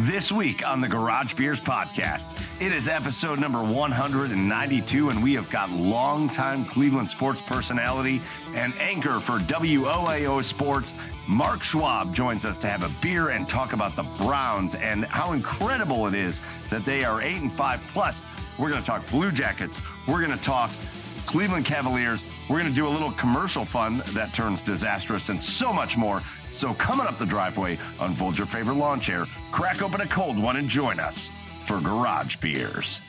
This week on the Garage Beers podcast, it is episode number 192, and we have got longtime Cleveland sports personality and anchor for WOIO Sports, Mark Schwab, joins us to have a beer and talk about the Browns and how incredible it is that they are 8 and 5 plus. We're going to talk Blue Jackets. We're going to talk Cleveland Cavaliers. We're going to do a little commercial fun that turns disastrous and so much more. So, coming up the driveway, unfold your favorite lawn chair, crack open a cold one, and join us for Garage Beers.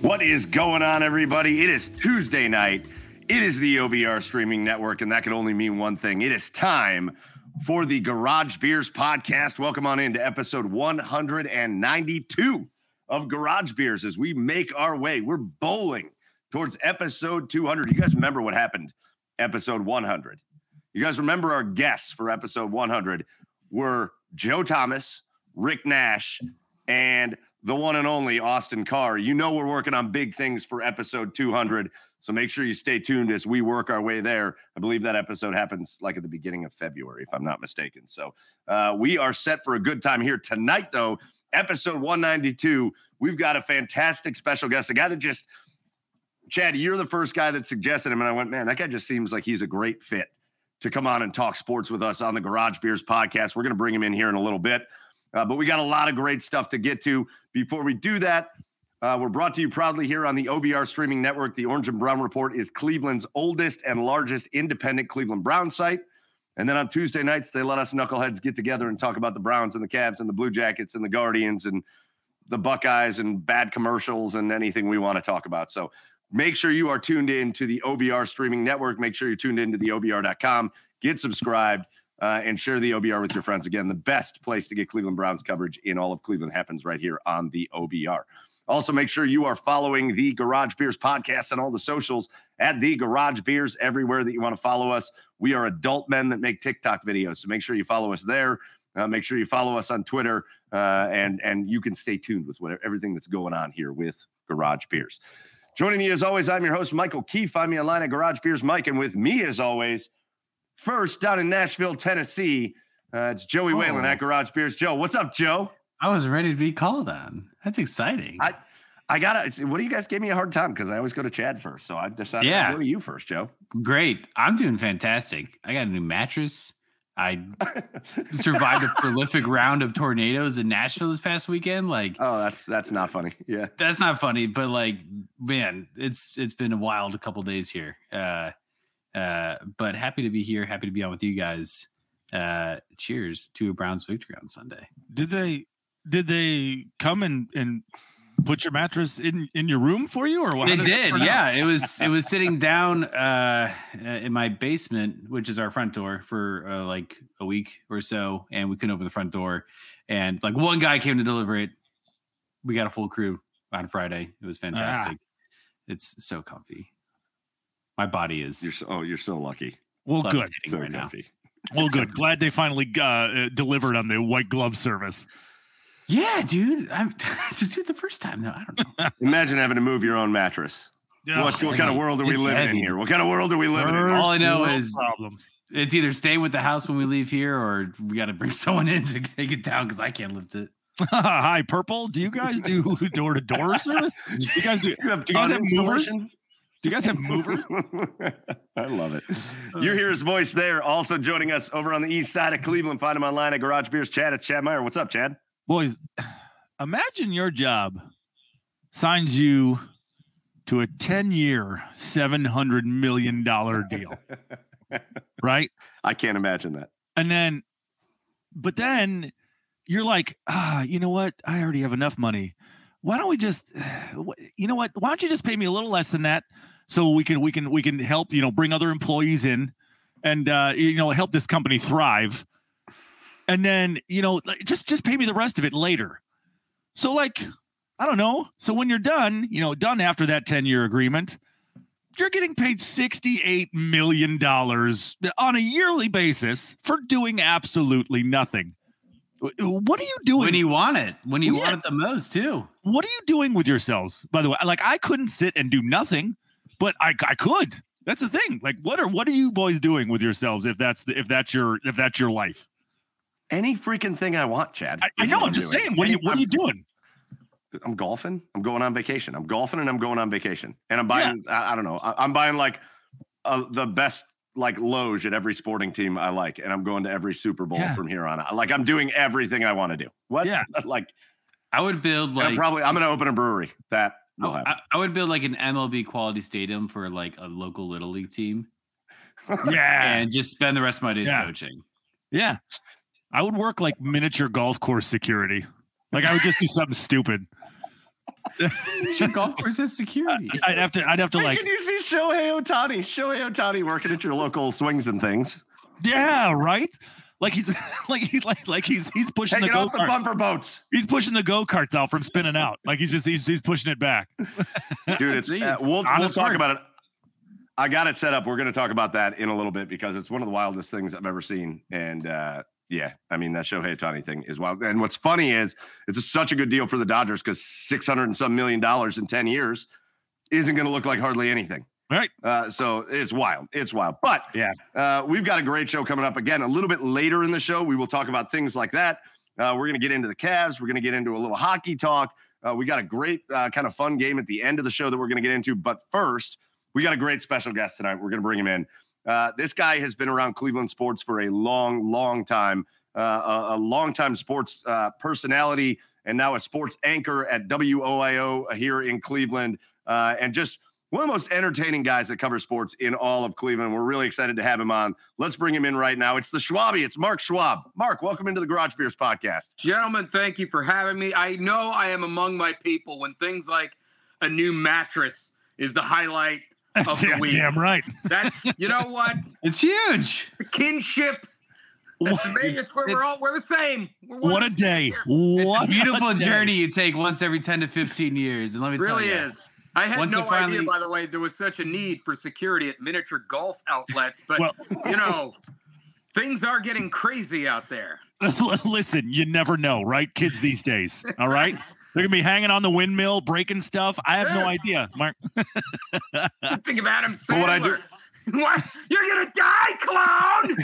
What is going on, everybody? It is Tuesday night. It is the OBR streaming network, and that can only mean one thing. It is time for the Garage Beers podcast. Welcome on into episode 192 of Garage Beers as we make our way. We're bowling towards episode 200. You guys remember what happened episode 100? You guys remember our guests for episode 100 were Joe Thomas, Rick Nash, and the one and only Austin Carr. You know, we're working on big things for episode 200. So make sure you stay tuned as we work our way there. I believe that episode happens like at the beginning of February, if I'm not mistaken. So uh, we are set for a good time here tonight, though. Episode 192. We've got a fantastic special guest, a guy that just, Chad, you're the first guy that suggested him. And I went, man, that guy just seems like he's a great fit to come on and talk sports with us on the Garage Beers podcast. We're going to bring him in here in a little bit. Uh, but we got a lot of great stuff to get to. Before we do that, uh, we're brought to you proudly here on the OBR streaming network. The Orange and Brown Report is Cleveland's oldest and largest independent Cleveland Brown site. And then on Tuesday nights, they let us knuckleheads get together and talk about the Browns and the Cavs and the Blue Jackets and the Guardians and the Buckeyes and bad commercials and anything we want to talk about. So Make sure you are tuned in to the OBR streaming network. Make sure you're tuned into the OBR.com. Get subscribed uh, and share the OBR with your friends. Again, the best place to get Cleveland Browns coverage in all of Cleveland happens right here on the OBR. Also, make sure you are following the Garage Beers podcast and all the socials at the Garage Beers everywhere that you want to follow us. We are adult men that make TikTok videos, so make sure you follow us there. Uh, make sure you follow us on Twitter, uh, and and you can stay tuned with whatever everything that's going on here with Garage Beers. Joining me as always, I'm your host, Michael Keefe. Find me online at Garage Beers Mike. And with me, as always, first down in Nashville, Tennessee, uh, it's Joey oh. Whalen at Garage Beers. Joe, what's up, Joe? I was ready to be called on. That's exciting. I, I gotta. What do you guys give me a hard time? Because I always go to Chad first, so I decided yeah. to go to you first, Joe. Great. I'm doing fantastic. I got a new mattress. I survived a prolific round of tornadoes in Nashville this past weekend. Like, oh, that's that's not funny. Yeah, that's not funny. But like, man, it's it's been a wild couple days here. Uh, uh, but happy to be here. Happy to be on with you guys. Uh, cheers to a Browns victory on Sunday. Did they did they come and and put your mattress in in your room for you or what? They did. Yeah, it was it was sitting down uh, in my basement, which is our front door, for uh, like a week or so, and we couldn't open the front door. And like one guy came to deliver it. We got a full crew on Friday. It was fantastic. Ah. It's so comfy. My body is. You're so, oh, you're so lucky. Well, good. So right comfy. Now. Well, good. Glad they finally uh, delivered on the white glove service. Yeah, dude. I'm just do it the first time though. I don't know. Imagine having to move your own mattress. Yeah. What, what oh kind of world are we living heavy. in here? What kind of world are we living First in? All I know is problems. It's either staying with the house when we leave here, or we got to bring someone in to take it down because I can't lift it. Hi, Purple. Do you guys do door to door service? You guys do? You, have do you guys have movers? Do you guys have movers? I love it. You hear his voice there. Also joining us over on the east side of Cleveland. Find him online at Garage Beers. Chad, it's Chad Meyer. What's up, Chad? Boys, imagine your job signs you to a 10 year, $700 million deal, right? I can't imagine that. And then, but then you're like, ah, you know what? I already have enough money. Why don't we just, you know what? Why don't you just pay me a little less than that so we can we can we can help you know bring other employees in and uh, you know help this company thrive, and then you know just just pay me the rest of it later. So like I don't know. So when you're done, you know, done after that 10 year agreement, you're getting paid $68 million on a yearly basis for doing absolutely nothing. What are you doing? When you want it, when you Yeah. want it the most, too. what are you doing with yourselves? By the way, like I couldn't sit and do nothing, but I I could. That's the thing. Like what are what are you boys doing with yourselves if that's the, if that's your if that's your life? Any freaking thing I want, Chad. I, I is know. what I'm just doing. saying. What are you what are you doing? I'm golfing. I'm going on vacation. I'm golfing and I'm going on vacation. And I'm buying, I, I don't know, I, I'm buying like uh, the best like loge at every sporting team I like. And I'm going to every Super Bowl Yeah. from here on out. Like I'm doing everything I want to do. What? Yeah. like, I would build and I'm like probably, I'm going to open a brewery. That will I, happen. I would build like an MLB quality stadium for like a local little league team Yeah. and just spend the rest of my days Yeah. coaching. Yeah. I would work like miniature golf course security. Like I would just do something stupid. Your golf course has security. I'd have to I'd have to Hey, like Can you see Shohei Ohtani? Shohei Ohtani working at your local swings and things. yeah, right? Like he's like he's like like he's he's pushing Take the go off the kart. bumper boats. He's pushing the go karts out from spinning out. Like he's just he's he's pushing it back. Dude, it's, See, uh, we'll, we'll talk work. about it. I got it set up. We're going to talk about that in a little bit because it's one of the wildest things I've ever seen. And uh, yeah, I mean that Shohei Ohtani thing is wild. And what's funny is it's such a good deal for the Dodgers because six hundred and some million dollars in ten years isn't going to look like hardly anything. Right. Uh, so it's wild. It's wild. But Yeah. uh, we've got a great show coming up again a little bit later in the show. We will talk about things like that. Uh, we're going to get into the Cavs. We're going to get into a little hockey talk. Uh, we got a great uh, kind of fun game at the end of the show that we're going to get into. But first, we got a great special guest tonight. We're going to bring him in. Uh, this guy has been around Cleveland sports for a long, long time. Uh, a, a long-time sports uh, personality, and now a sports anchor at WOIO here in Cleveland, uh, and just one of the most entertaining guys that cover sports in all of Cleveland. We're really excited to have him on. Let's bring him in right now. It's the Schwabbie. It's Mark Schwab. Mark, welcome into the Garage Beers podcast. Gentlemen, thank you for having me. I know I am among my people when things like a new mattress is the highlight of the week. damn right. That's you know what? It's huge. The kinship. That's the it's, where we're all it's- we're the same. We're what a day. same It's What a beautiful day. journey you take once every 10 to 15 years. And let me here. tell Really you. is. I had Once no finally- idea, by the way, there was such a need for security at miniature golf outlets. But Well- you know, things are getting crazy out there. Listen, you never know, right? Kids these days. All right. They're gonna be hanging on the windmill, breaking stuff. I have no idea, Mark. Think of Adam But what I do- Sandler. What? You're gonna die, clown!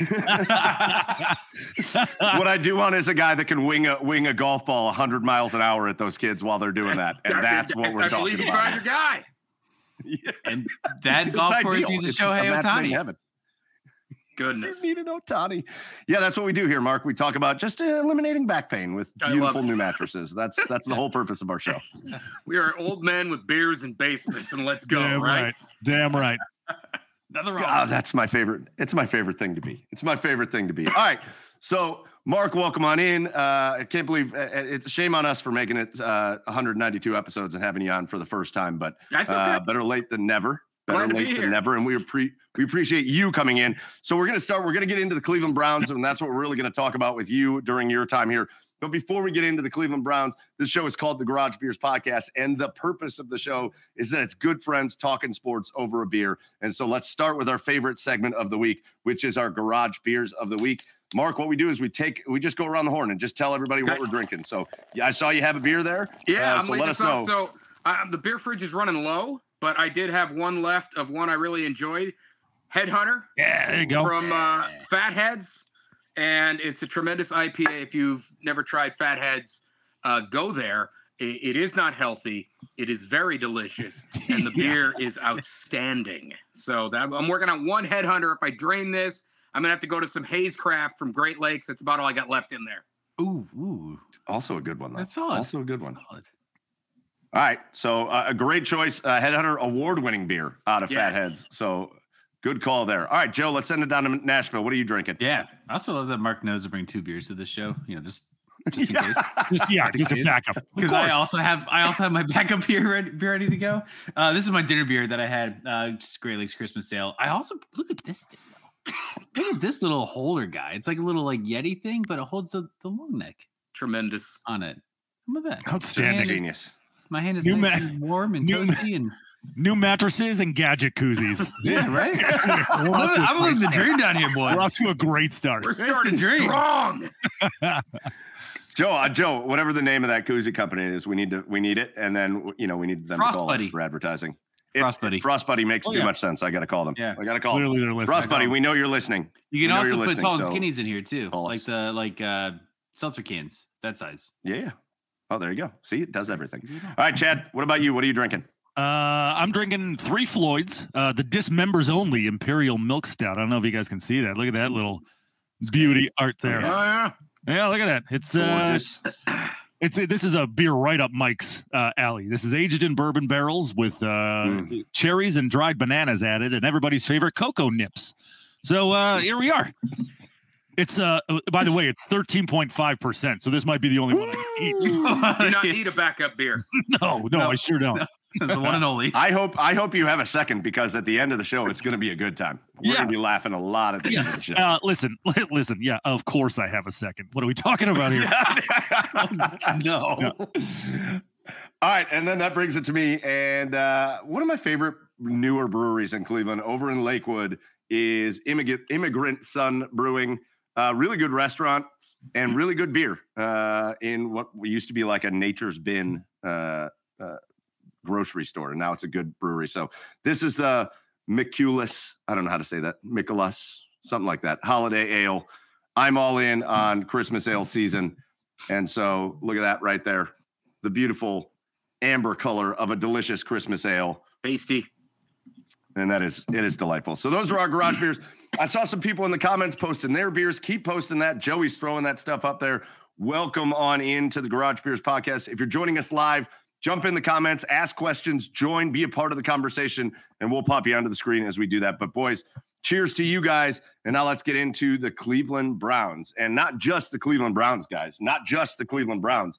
what I do want is a guy that can wing a wing a golf ball 100 miles an hour at those kids while they're doing that, and that's what we're I talking believe you about. found your guy. And that golf course ideal. uses It's a Shohei match made Ohtani. Heaven. Goodness. We need an Ohtani. Yeah, that's what we do here, Mark. We talk about just uh, eliminating back pain with beautiful new mattresses. That's that's the whole purpose of our show. We are old men with beers and basements, and let's go, Damn right? right. Damn right. Nothing wrong. God, that's my favorite. It's my favorite thing to be. It's my favorite thing to be. All right. So, Mark, welcome on in. Uh, I can't believe uh, it's a shame on us for making it uh, 192 episodes and having you on for the first time, but That's okay. uh, better late than never. Better Glad to be late than never. And we appre- we appreciate you coming in. So we're gonna start. We're gonna get into the Cleveland Browns, and that's what we're really gonna talk about with you during your time here. But before we get into the Cleveland Browns, this show is called the Garage Beers Podcast, and the purpose of the show is that it's good friends talking sports over a beer. And so let's start with our favorite segment of the week, which is our Garage Beers of the Week. Mark, what we do is we take, we just go around the horn and just tell everybody what we're drinking. So yeah, I saw you have a beer there. yeah, Uh, I'm so let us know. So uh, the beer fridge is running low, but I did have one left of one I really enjoyed, Headhunter Yeah, there you go. from uh, Fatheads, and it's a tremendous IPA. If you've never tried Fatheads, uh, go there. It, it is not healthy. It is very delicious, and the beer is outstanding. So that I'm working on one headhunter. If I drain this, I'm gonna have to go to some Hazecraft from Great Lakes. That's about all I got left in there. Ooh, ooh, Also a good one. Though. that's solid. Also a good one. Solid. All right. So uh, a great choice. Uh, Headhunter award winning beer out of Yes. Fatheads. So good call there. All right, Joe, let's send it down to Nashville. What are you drinking? Yeah, I also love that Mark knows to bring two beers to the show. You know, just just in case. Just yeah, just a backup. Because I also have I also have my backup beer ready, beer ready to go. Uh, this is my dinner beer that I had uh, just Great Lakes Christmas sale. I also look at this thing. though. Look at this little holder guy. It's like a little like Yeti thing, but it holds the, the long neck Tremendous. on it. Look at that. Outstanding. Genius. My hand is New nice ma- and warm and new ma- and New mattresses and gadget koozies. yeah, right. We're off to a I'm great living the start. dream down here, boys. We're off to a great start. We're starting dream. strong. Joe, uh, Joe, whatever the name of that koozie company is, we need to we need it, and then you know we need them Frost to call us for advertising. If- Frost Buddy. Frost Buddy makes Oh, too yeah. much sense. I got to call them. Yeah. I got to call them. They're listening. Frost Buddy, we know you're listening. You can We also put tall and so skinnies in here too, like us. the like uh seltzer cans that size. Yeah. Yeah. Oh, there you go. See, it does everything. All right, Chad. What about you? What are you drinking? Uh, I'm drinking three Floyds, uh, the dismembers only Imperial Milk Stout. I don't know if you guys can see that. Look at that little beauty art there. Oh, yeah. yeah. look at that. It's uh, it's this is a beer right up Mike's uh, alley. This is aged in bourbon barrels with uh, Mm. cherries and dried bananas added, and everybody's favorite cocoa nibs. So uh, here we are. It's uh, by the way, it's 13.5 percent. So this might be the only one. I eat. You do not need a backup beer. No, no, No. I sure don't. the one and only. I hope I hope you have a second because at the end of the show, it's going to be a good time. We're Yeah. going to be laughing a lot at the end of the show. Uh, listen, listen. Yeah, of course I have a second. What are we talking about here? no. All right, and then that brings it to me. And uh, one of my favorite newer breweries in Cleveland, over in Lakewood, is Immigrant, Immigrant Son Brewing. Uh, really good restaurant and really good beer uh, in what used to be like a Nature's Bin uh, uh, grocery store, and now it's a good brewery. So this is the Miculus. I don't know how to say that. Miculus, something like that. Holiday ale. I'm all in on Christmas ale season, and so look at that right there, the beautiful amber color of a delicious Christmas ale. Tasty. And that is it is delightful. So those are our garage beers. I saw some people in the comments posting their beers. Keep posting that. Joey's throwing that stuff up there. Welcome on into the Garage Beers podcast. If you're joining us live, jump in the comments, ask questions, join, be a part of the conversation, and we'll pop you onto the screen as we do that. But boys, cheers to you guys. And now let's get into the Cleveland Browns. And not just the Cleveland Browns, guys, not just the Cleveland Browns,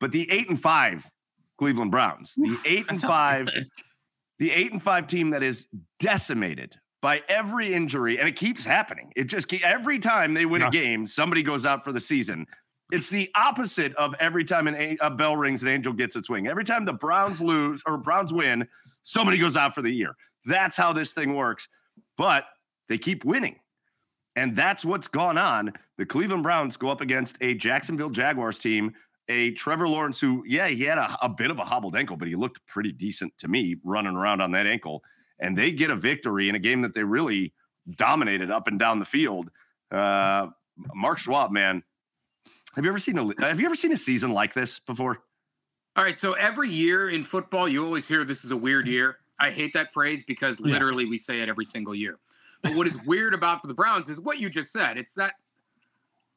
but the eight and five Cleveland Browns. The eight and five good. The eight and five team that is decimated by every injury, and it keeps happening. It just keep, every time they win Yeah. a game, somebody goes out for the season. It's the opposite of every time an a, a bell rings, an angel gets its wing. Every time the Browns lose or Browns win, somebody goes out for the year. That's how this thing works. But they keep winning. And that's what's gone on. The Cleveland Browns go up against a Jacksonville Jaguars team, a Trevor Lawrence who, yeah, he had a, a bit of a hobbled ankle, but he looked pretty decent to me running around on that ankle. And they get a victory in a game that they really dominated up and down the field. Uh, Mark Schwab, man, have you ever seen a have you ever seen a season like this before? All right. So every year in football, you always hear this is a weird year. I hate that phrase because Yeah. literally we say it every single year. But what is weird about for the Browns is what you just said. It's that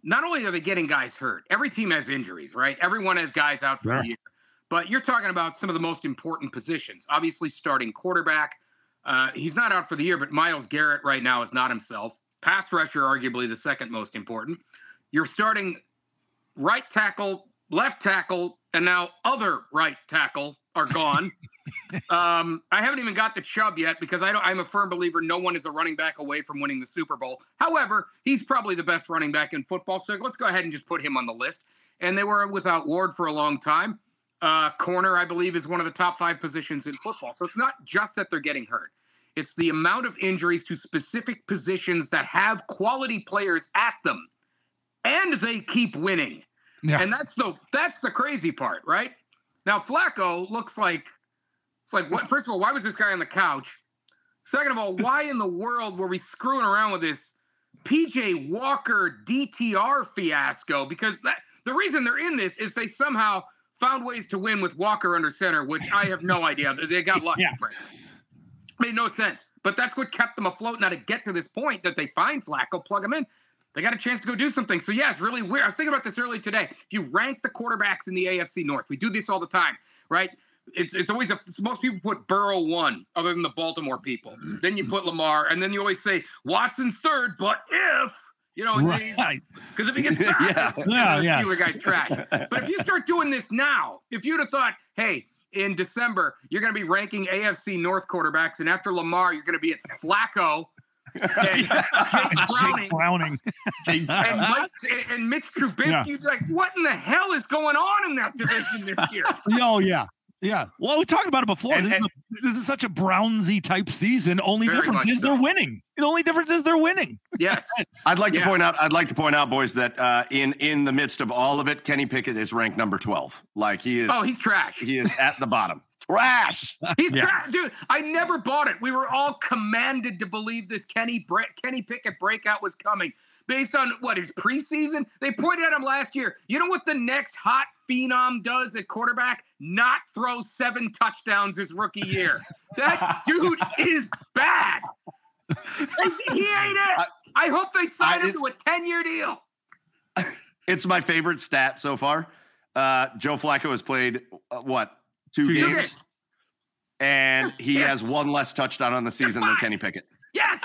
not only are they getting guys hurt, every team has injuries, right? Everyone has guys out for Sure. the year. But you're talking about some of the most important positions. Obviously, starting quarterback. Uh, he's not out for the year, but Myles Garrett right now is not himself. Pass rusher, arguably the second most important. You're starting right tackle, left tackle, and now other right tackle are gone. um, I haven't even got to Chubb yet because I don't, I'm a firm believer no one is a running back away from winning the Super Bowl. However, he's probably the best running back in football. So let's go ahead and just put him on the list. And they were without Ward for a long time. Uh, corner, I believe, is one of the top five positions in football. So it's not just that they're getting hurt. It's the amount of injuries to specific positions that have quality players at them, and they keep winning. Yeah. And that's the that's the crazy part, right? Now Flacco looks like it's like what? First of all, why was this guy on the couch? Second of all, why in the world were we screwing around with this PJ Walker DTR fiasco? Because that the reason they're in this is they somehow found ways to win with Walker under center, which I have no idea. They got lucky. Yeah. Made no sense. But that's what kept them afloat. Now to get to this point that they find Flacco, plug him in, they got a chance to go do something. So yeah, it's really weird. I was thinking about this earlier today. If you rank the quarterbacks in the AFC North, we do this all the time, right? It's it's always a most people put Burrow one, other than the Baltimore people. Mm-hmm. Then you put Lamar, and then you always say Watson's third, but if you know, Right. because if he gets back, Yeah. Yeah, yeah. Steeler guy's trash. But if you start doing this now, if you'd have thought, hey, in December, you're going to be ranking AFC North quarterbacks, and after Lamar, you're going to be at Flacco. and Jake Browning, Jake Browning. and, Mike, and- and Mitch Trubisky. Yeah. Like, what in the hell is going on in that division this year? Oh yeah. Yeah. Well, we talked about it before. And- this, is a, this is such a Brownsy type season. Only difference is so. they're winning. The only difference is they're winning. Yeah. I'd like Yeah. to point out. I'd like to point out, boys, that uh, in in the midst of all of it, Kenny Pickett is ranked number twelve. Like he is. Oh, he's trash. he is at the bottom. Trash. He's Yeah. trash, dude. I never bought it. We were all commanded to believe this Kenny Bre- Kenny Pickett breakout was coming based on what his preseason. They pointed at him last year. You know what the next hot phenom does at quarterback? Not throw seven touchdowns his rookie year. That dude is bad. he ain't it. I hope they sign him to a ten-year deal. It's my favorite stat so far. Uh, Joe Flacco has played uh, what two, Two games, games. and he Yeah. has one less touchdown on the season than Kenny Pickett. Yes,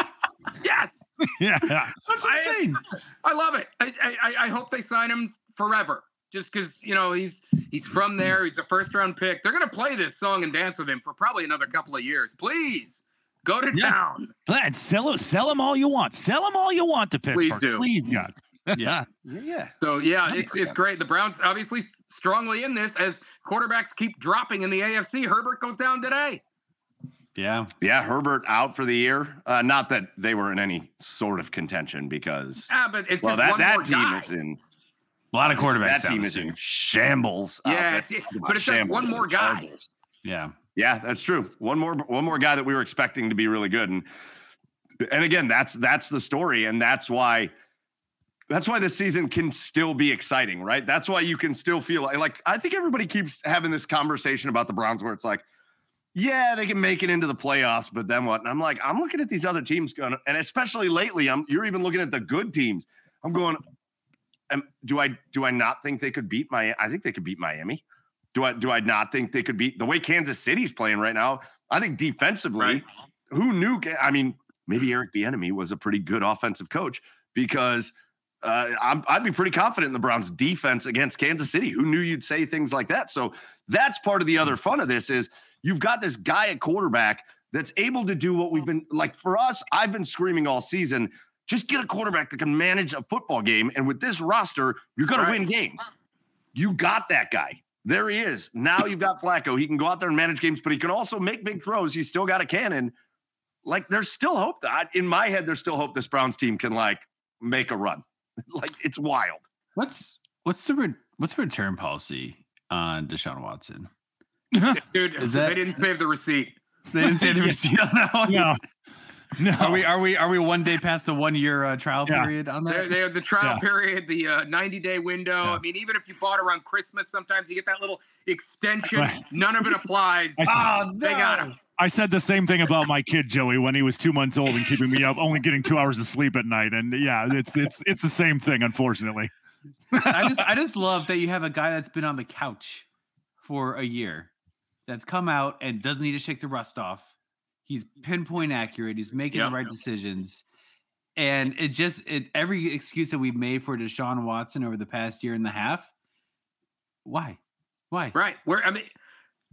yes. Yeah. That's I- insane. I love it. I, I I hope they sign him forever. Just because you know he's he's from there. He's a first round pick. They're gonna play this song and dance with him for probably another couple of years. Please go to Yeah. town. Glad sell sell them all you want. Sell them all you want to Pittsburgh. Please do. Please, God. Yeah. Yeah. So yeah, it's it's great. The Browns obviously strongly in this as quarterbacks keep dropping in the AFC. Herbert goes down today. Yeah. Yeah, Herbert out for the year. Uh, not that they were in any sort of contention because Ah, but it's well, just that one that more team guy. is in A lot of quarterbacks. that team is in shambles. Yeah, there. it's- but it's like one more guy. Chargers. Yeah. Yeah, that's true. One more one more guy that we were expecting to be really good. And and again, that's that's the story. And that's why that's why this season can still be exciting, right? That's why you can still feel like, like I think everybody keeps having this conversation about the Browns where it's like, yeah, they can make it into the playoffs, but then what? And I'm like, I'm looking at these other teams going, and especially lately, I'm you're even looking at the good teams. I'm going, am, do I do I not think they could beat my I think they could beat Miami. Do I do I not think they could beat the way Kansas City's playing right now? I think defensively, Right. who knew? I mean, maybe Eric Bieniemy was a pretty good offensive coach because uh, I'm, I'd be pretty confident in the Browns' defense against Kansas City. Who knew you'd say things like that? So that's part of the other fun of this is you've got this guy at quarterback that's able to do what we've been like for us. I've been screaming all season. Just get a quarterback that can manage a football game, and with this roster, you're going Right. to win games. You got that guy. There he is. Now you've got Flacco. He can go out there and manage games, but he can also make big throws. He's still got a cannon. Like there's still hope that in my head, there's still hope this Browns team can like make a run. like it's wild. What's what's the re- what's the return policy on Deshaun Watson? Dude, Is they didn't save the receipt. They didn't save the receipt on that one. No. No. Are we are we are we one day past the one year uh, trial Yeah. period on They, that? they have the trial Yeah. period, the uh, 90 day window. Yeah. I mean, even if you bought around Christmas, sometimes you get that little extension. Right. None of it applies. I saw- Oh, They got him. I said the same thing about my kid Joey when he was two months old and keeping me up, only getting two hours of sleep at night. And yeah, it's it's it's the same thing, unfortunately. I just I just love that you have a guy that's been on the couch for a year, that's come out and doesn't need to shake the rust off. He's pinpoint accurate. He's making Yeah. the right decisions, and it just it every excuse that we've made for Deshaun Watson over the past year and a half. Why? Why? Right. Where I mean,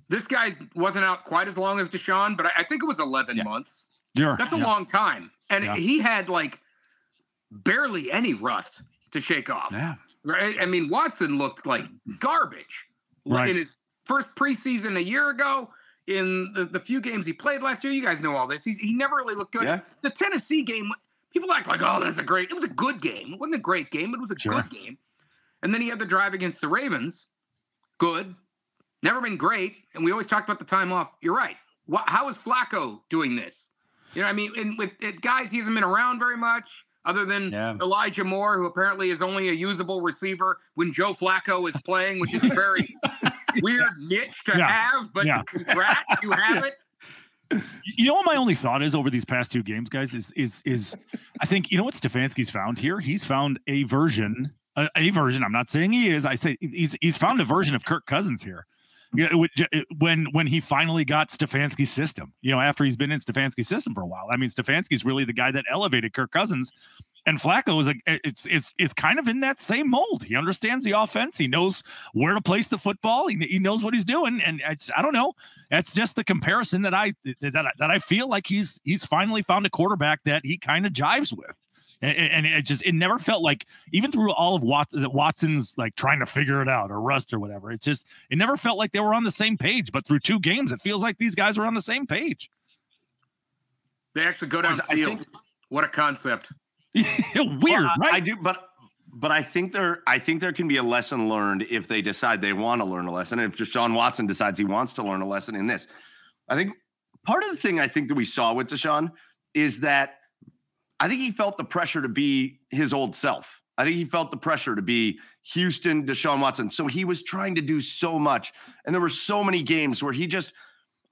this guy's wasn't out quite as long as Deshaun, but I, I think it was 11 Yeah. months. You're, That's a yeah. long time, and Yeah. he had like barely any rust to shake off. Yeah. Right. I mean, Watson looked like garbage Right. in his first preseason a year ago. In the, the few games he played last year, you guys know all this. He's, he never really looked good. Yeah. The Tennessee game, people act like, oh, that's a great. It was a good game. It wasn't a great game, but it was a Sure. good game. And then he had the drive against the Ravens. Good. Never been great. And we always talked about the time off. You're right. How is Flacco doing this? You know, what I mean, and with it, guys, he hasn't been around very much. Other than Yeah. Elijah Moore, who apparently is only a usable receiver when Joe Flacco is playing, which is a very weird niche to Yeah. have. But Yeah. congrats, you have it. You know what my only thought is over these past two games, guys, is is is I think you know what Stefanski's found here? He's found a version, a, a version. I'm not saying he is. I say he's he's found a version of Kirk Cousins here. Yeah, when when he finally got Stefanski's system, you know, after he's been in Stefanski's system for a while. I mean, Stefanski's really the guy that elevated Kirk Cousins, and Flacco is a it's it's it's kind of in that same mold. He understands the offense. He knows where to place the football. He, he knows what he's doing, and it's I don't know. That's just the comparison that I that I, that I feel like he's he's finally found a quarterback that he kind of jives with. And, and it just it never felt like even through all of Wat- Watson's like trying to figure it out or rust or whatever. It's just it never felt like they were on the same page. But through two games, it feels like these guys are on the same page. They actually go down I field. think- What a concept. Weird, Well, I, right? I do, but but I think there I think there can be a lesson learned if they decide they want to learn a lesson. If Deshaun Watson decides he wants to learn a lesson in this, I think part of the thing I think that we saw with Deshaun is that I think he felt the pressure to be his old self. I think he felt the pressure to be Houston, Deshaun Watson. So he was trying to do so much, and there were so many games where he just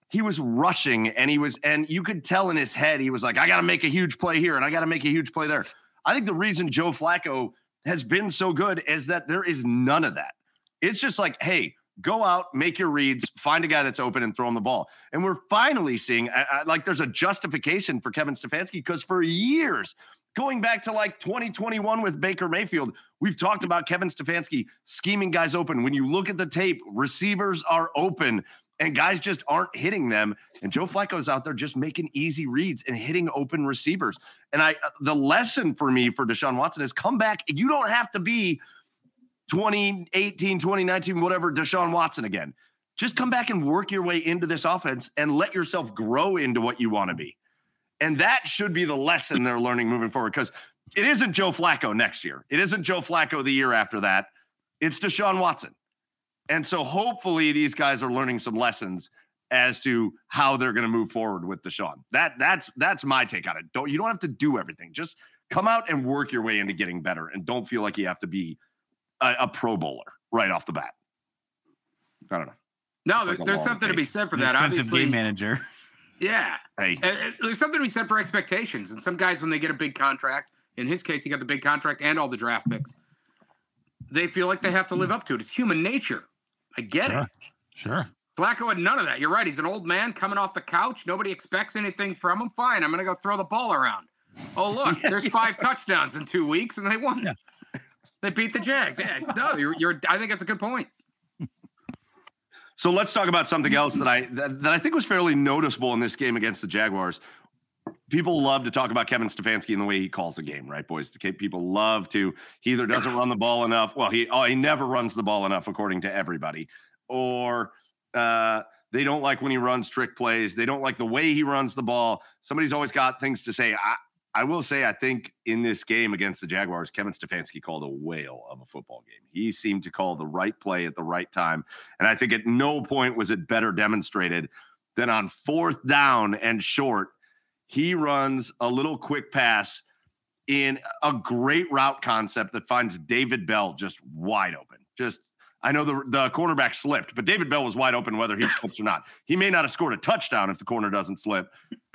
he was rushing and he was and you could tell in his head he was like i got to make a huge play here and i got to make a huge play there i think the reason joe flacco has been so good is that there is none of that it's just like hey go out make your reads find a guy that's open and throw him the ball and we're finally seeing I, I, like there's a justification for kevin stefanski because for years going back to like 2021 with baker mayfield we've talked about kevin stefanski scheming guys open when you look at the tape receivers are open and guys just aren't hitting them. And Joe Flacco's out there just making easy reads and hitting open receivers. And I, uh, the lesson for me for Deshaun Watson is come back. You don't have to be 2018, 2019, whatever, Deshaun Watson again. Just come back and work your way into this offense and let yourself grow into what you want to be. And that should be the lesson they're learning moving forward because it isn't Joe Flacco next year. It isn't Joe Flacco the year after that. It's Deshaun Watson. And so hopefully these guys are learning some lessons as to how they're going to move forward with Deshaun. That that's that's my take on it. Don't you don't have to do everything. Just come out and work your way into getting better and don't feel like you have to be a, a pro bowler right off the bat. I don't know. No, there- like there's long something to be said for An that. expensive Obviously, game manager. yeah. Hey, And- and there's something to be said for expectations. And some guys, when they get a big contract, in his case, he got the big contract and all the draft picks. They feel like they have to live up to it. It's human nature. I get Sure. it. Sure. Flacco had none of that. You're right. He's an old man coming off the couch. Nobody expects anything from him. Fine. I'm going to go throw the ball around. Oh, look, there's five touchdowns in two weeks, and they won. Yeah. They beat the Jags. Yeah, no, you're, you're. I think that's a good point. So let's talk about something else that I that, that I think was fairly noticeable in this game against the Jaguars. People love to talk about Kevin Stefanski and the way he calls the game, right, boys? People love to. He either doesn't run the ball enough. Well, he oh, he never runs the ball enough, according to everybody, or uh, they don't like when he runs trick plays. They don't like the way he runs the ball. Somebody's always got things to say. I, I will say, I think in this game against the Jaguars, Kevin Stefanski called a whale of a football game. He seemed to call the right play at the right time. And I think at no point was it better demonstrated than on fourth down and short. He runs a little quick pass in a great route concept that finds David Bell just wide open. Just, I know the, the cornerback slipped, but David Bell was wide open whether he slips or not. He may not have scored a touchdown if the corner doesn't slip,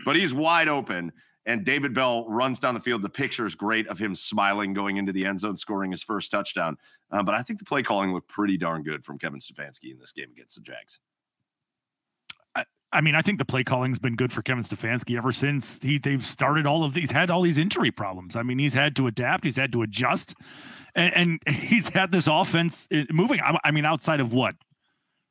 but he's wide open. And David Bell runs down the field. The picture is great of him smiling going into the end zone, scoring his first touchdown. Uh, but I think the play calling looked pretty darn good from Kevin Stefanski in this game against the Jags. I mean, I think the play calling's been good for Kevin Stefanski ever since he they've started all of these had all these injury problems. I mean, he's had to adapt, he's had to adjust, and, and he's had this offense moving. I, I mean, outside of what wh-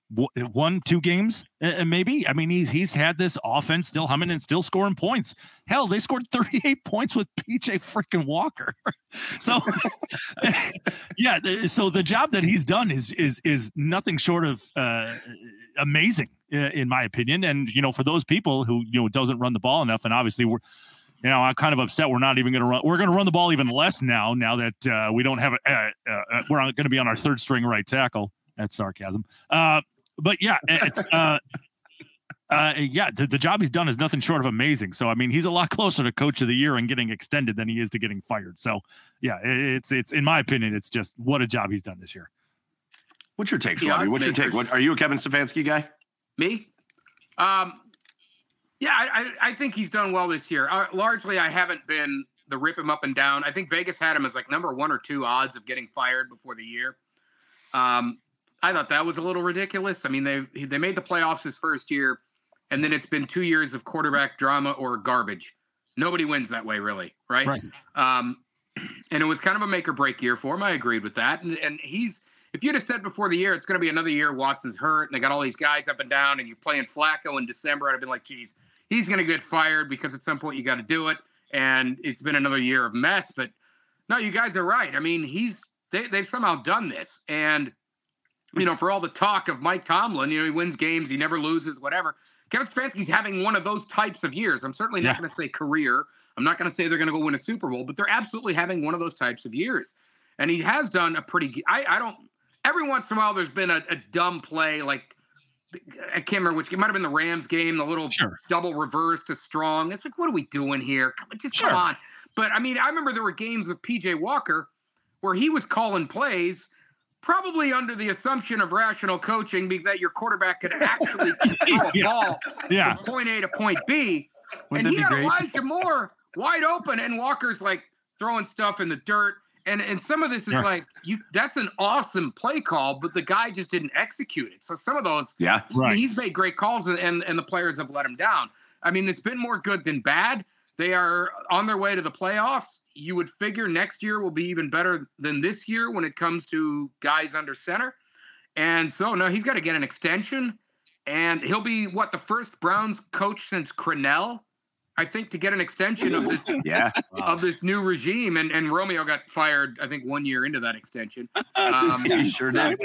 one, two games, uh, maybe. I mean, he's he's had this offense still humming and still scoring points. Hell, they scored 38 points with PJ freaking Walker. so, yeah. So the job that he's done is is is nothing short of uh, amazing, uh, in my opinion. And you know, for those people who you know doesn't run the ball enough, and obviously we're. You know, I'm kind of upset. We're not even going to run. We're going to run the ball even less now. Now that uh, we don't have a, uh, uh, we're going to be on our third string right tackle. That's sarcasm. But yeah, it's uh, Uh, yeah, the, the job he's done is nothing short of amazing. So I mean, he's a lot closer to coach of the year and getting extended than he is to getting fired. So yeah, it, it's it's in my opinion, it's just what a job he's done this year. What's your take, Robbie? What's your take? What are you a Kevin Stefanski guy? Me? Um, yeah, I, I, I think he's done well this year. Uh, largely, I haven't been the rip him up and down. I think Vegas had him as like number one or two odds of getting fired before the year. Um, I thought that was a little ridiculous. I mean, they they made the playoffs his first year, and then it's been two years of quarterback drama or garbage. Nobody wins that way, really, right? Right. Um, and it was kind of a make or break year for him. I agreed with that. And, and he's, if you'd have said before the year, it's going to be another year, Watson's hurt, and they got all these guys up and down, and you're playing Flacco in December, I'd have been like, geez, he's going to get fired because at some point you got to do it. And it's been another year of mess. But no, you guys are right. I mean, he's, they, they've somehow done this. And, you know, for all the talk of Mike Tomlin, you know, he wins games, he never loses, whatever. Kevin Stefanski's having one of those types of years. I'm certainly not Yeah. going to say career. I'm not going to say they're going to go win a Super Bowl, but they're absolutely having one of those types of years. And he has done a pretty. I don't. Every once in a while, there's been a, a dumb play like I can't remember which. It might have been the Rams game, the little Sure. double reverse to Strong. It's like, what are we doing here? Come, just Sure. come on. But I mean, I remember there were games with PJ Walker where he was calling plays. Probably under the assumption of rational coaching, be that your quarterback could actually throw a ball Yeah. from point A to point B. Wouldn't and he had great? Elijah Moore wide open, and Walker's like throwing stuff in the dirt. And and some of this is Yeah. like you. That's an awesome play call, but the guy just didn't execute it. So some of those, Yeah. Right. he's made great calls, and, and and the players have let him down. I mean, it's been more good than bad. They are on their way to the playoffs. You would figure next year will be even better than this year when it comes to guys under center. And so, no, he's got to get an extension. And he'll be what the first Browns coach since Crennel, I think, to get an extension of this Yeah. of this new regime. And and Romeo got fired, I think, one year into that extension. Um, He sure did.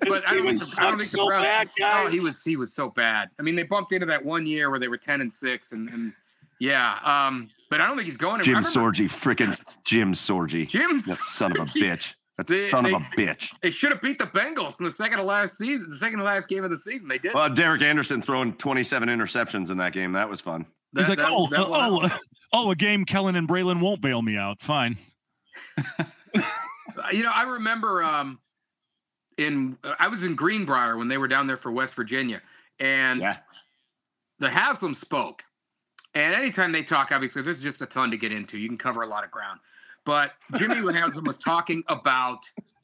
but I don't think the- I don't think the so Browns- bad, guys. Oh, he was he was so bad. I mean, they bumped into that one year where they were ten and six, and, and yeah. Um, but I don't think he's going. I Jim remember Sorgi, freaking Jim Sorgi. Jim, That son of a bitch. That They- son they- of a bitch. they should have beat the Bengals in the second to last season, the second to last game of the season. They did. Well, Derek Anderson throwing 27 interceptions in that game. That was fun. He's That- like, that- oh, that oh, one- oh, oh, a game Kellen and Braylon won't bail me out. Fine. you know, I remember um, in I was in Greenbrier when they were down there for West Virginia, and Yeah. the Haslam spoke. And anytime they talk, obviously, there's just a ton to get into. You can cover a lot of ground. But Jimmy Haslam was talking about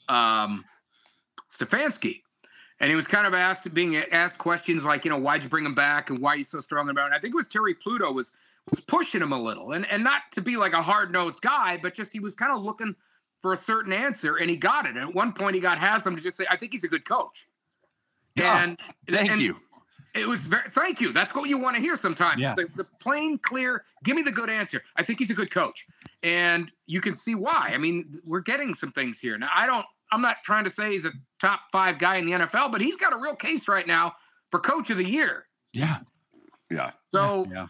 um, Stefanski. And he was kind of asked, being asked questions like, you know, why'd you bring him back and why are you so strong about it? I think it was Terry Pluto was was pushing him a little, and and not to be like a hard nosed guy, but just he was kind of looking for a certain answer, and he got it. And at one point, he got Haslam to just say, "I think he's a good coach." Ah, And Thank and you. It was very thank you. That's what you want to hear sometimes. Yeah. The, the plain, clear, give me the good answer. I think he's a good coach. And you can see why. I mean, we're getting some things here. Now, I don't, I'm not trying to say he's a top five guy in the NFL, but he's got a real case right now for coach of the year. Yeah. Yeah. So Yeah.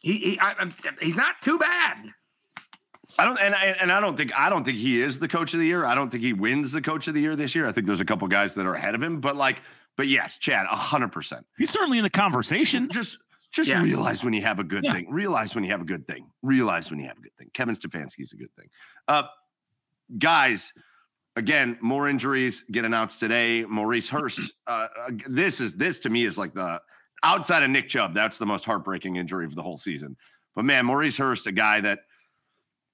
he, he I, I'm, he's not too bad. I don't, and I, and I don't think I don't think he is the coach of the year. I don't think he wins the coach of the year this year. I think there's a couple guys that are ahead of him, but like, but yes, Chad, hundred percent. He's certainly in the conversation. Just, just Yeah. realize when you have a good Yeah. thing. Realize when you have a good thing. Realize when you have a good thing. Kevin Stefanski's a good thing. Uh, guys, again, more injuries get announced today. Maurice Hurst. Uh, uh, this is this to me is like the outside of Nick Chubb. That's the most heartbreaking injury of the whole season. But man, Maurice Hurst, a guy that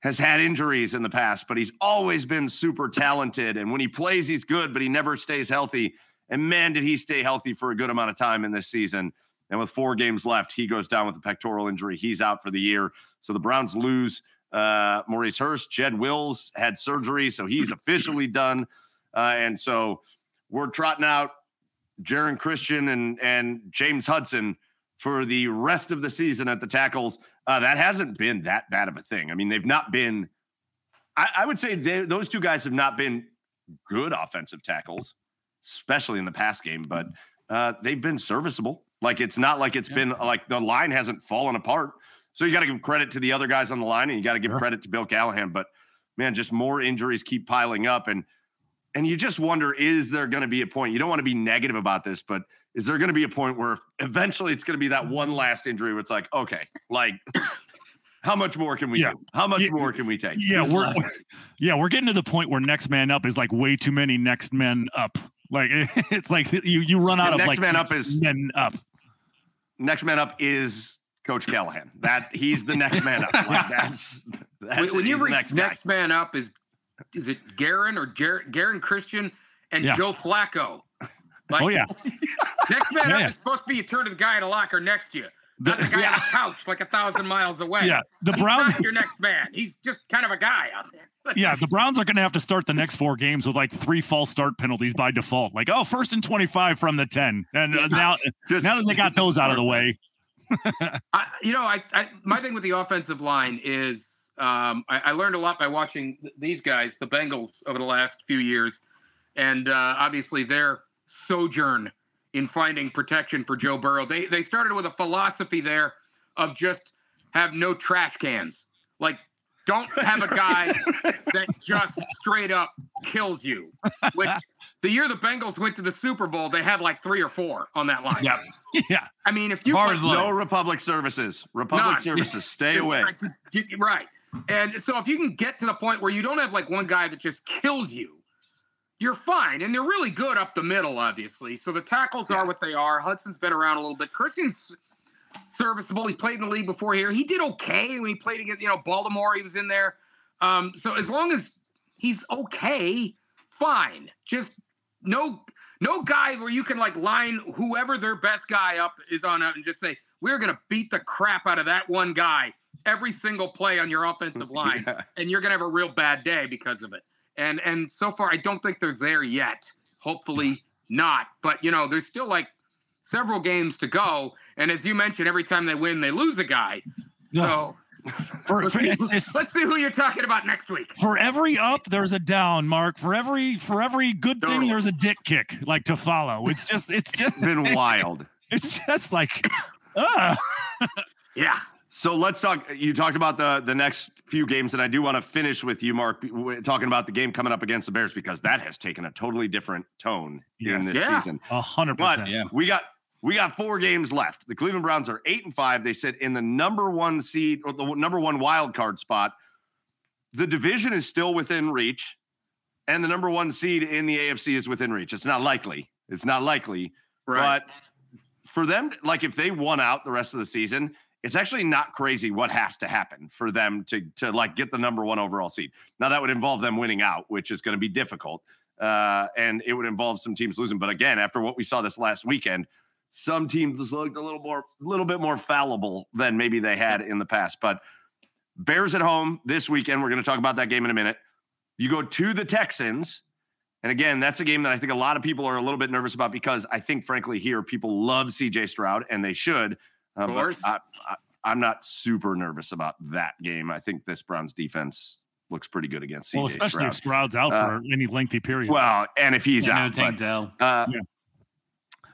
has had injuries in the past, but he's always been super talented. And when he plays, he's good, but he never stays healthy. And man, did he stay healthy for a good amount of time in this season. And with four games left, he goes down with a pectoral injury. He's out for the year. So the Browns lose uh, Maurice Hurst. Jed Wills had surgery, so he's officially done. Uh, and so we're trotting out Geron Christian and and James Hudson for the rest of the season at the tackles. Uh, that hasn't been that bad of a thing. I mean, they've not been. I, I would say they, those two guys have not been good offensive tackles, especially in the pass game, but uh, they've been serviceable. Like it's not like it's Yeah. been like the line hasn't fallen apart. So you got to give credit to the other guys on the line, and you got to give Sure. credit to Bill Callahan. But man, just more injuries keep piling up, and and you just wonder is there going to be a point? You don't want to be negative about this, but is there going to be a point where eventually it's going to be that one last injury where it's like, okay, like how much more can we Yeah. do? How much Yeah. more can we take? Yeah, we're yeah, we're getting to the point where next man up is like way too many next men up. Like it's like you you run out The of next like man up next is- men up. next man up is Coach Callahan. That he's the next man up. Like, that's that's when, when you reach next next, man up is is it Garen or Jer- Garen Christian and Yeah. Joe Flacco? Like, Oh yeah, Next man Yeah, up yeah. is supposed to be you turn to the guy in a locker next to you, not the The- guy on the couch like a thousand miles away. yeah. The He's Browns not your next man. He's just kind of a guy out there. Yeah, the Browns are going to have to start the next four games with like three false start penalties by default. Like, oh, first and 25 from the 10. And uh, now, Just- now that they got those out of the way, I, you know, I, I my thing with the offensive line is um, I, I learned a lot by watching th- these guys, the Bengals, over the last few years, and uh, obviously their sojourn in finding protection for Joe Burrow. They they started with a philosophy there of just have no trash cans, like don't have a guy that just straight up kills you. Which the year the Bengals went to the Super Bowl, they had like three or four on that line. Yeah, yeah, I mean, if you Bars like, no Republic services. Republic None. services, stay away. Right, get- Right. And so if you can get to the point where you don't have like one guy that just kills you, you're fine. And they're really good up the middle, obviously. So the tackles are what they are. Hudson's been around a little bit. Christian's serviceable. He's played in the league before here. He did okay when he played against, you know, Baltimore. He was in there. Um, so as long as he's okay, fine. Just no no guy where you can like line whoever their best guy up is on out and just say, we're gonna beat the crap out of that one guy every single play on your offensive line, Yeah. and you're gonna have a real bad day because of it. And and so far, I don't think they're there yet. Hopefully not. But you know, there's still like several games to go. And as you mentioned, every time they win, they lose a guy. So for, let's for, see, it's, it's, let's see who you're talking about next week. for every up, there's a down, Mark. For every for every good thing, there's a dick kick like to follow. It's just it's just Been wild. it's just like, uh, Yeah. So let's talk. You talked about the the next few games, and I do want to finish with you, Mark, talking about the game coming up against the Bears because that has taken a totally different tone in Yes. this Yeah. season. a hundred percent. Yeah. we got we got four games left. The Cleveland Browns are eight and five. They sit in the number one seed or the number one wild card spot. The division is still within reach, and the number one seed in the AFC is within reach. It's not likely. It's not likely. Right. But for them, like if they won out the rest of the season, it's actually not crazy what has to happen for them to to like get the number one overall seed. Now that would involve them winning out, which is going to be difficult, uh, and it would involve some teams losing. But again, after what we saw this last weekend, some teams looked a little more, a little bit more fallible than maybe they had in the past. But Bears at home this weekend. We're going to talk about that game in a minute. You go to the Texans. And again, that's a game that I think a lot of people are a little bit nervous about because I think, frankly, here people love CJ Stroud and they should. Uh, Of but course. I, I, I'm not super nervous about that game. I think this Browns defense looks pretty good against CJ Well, especially Stroud. if Stroud's out Uh, for any lengthy period. Well, and if he's Yeah, no out, Tank but, Dell. uh, Yeah.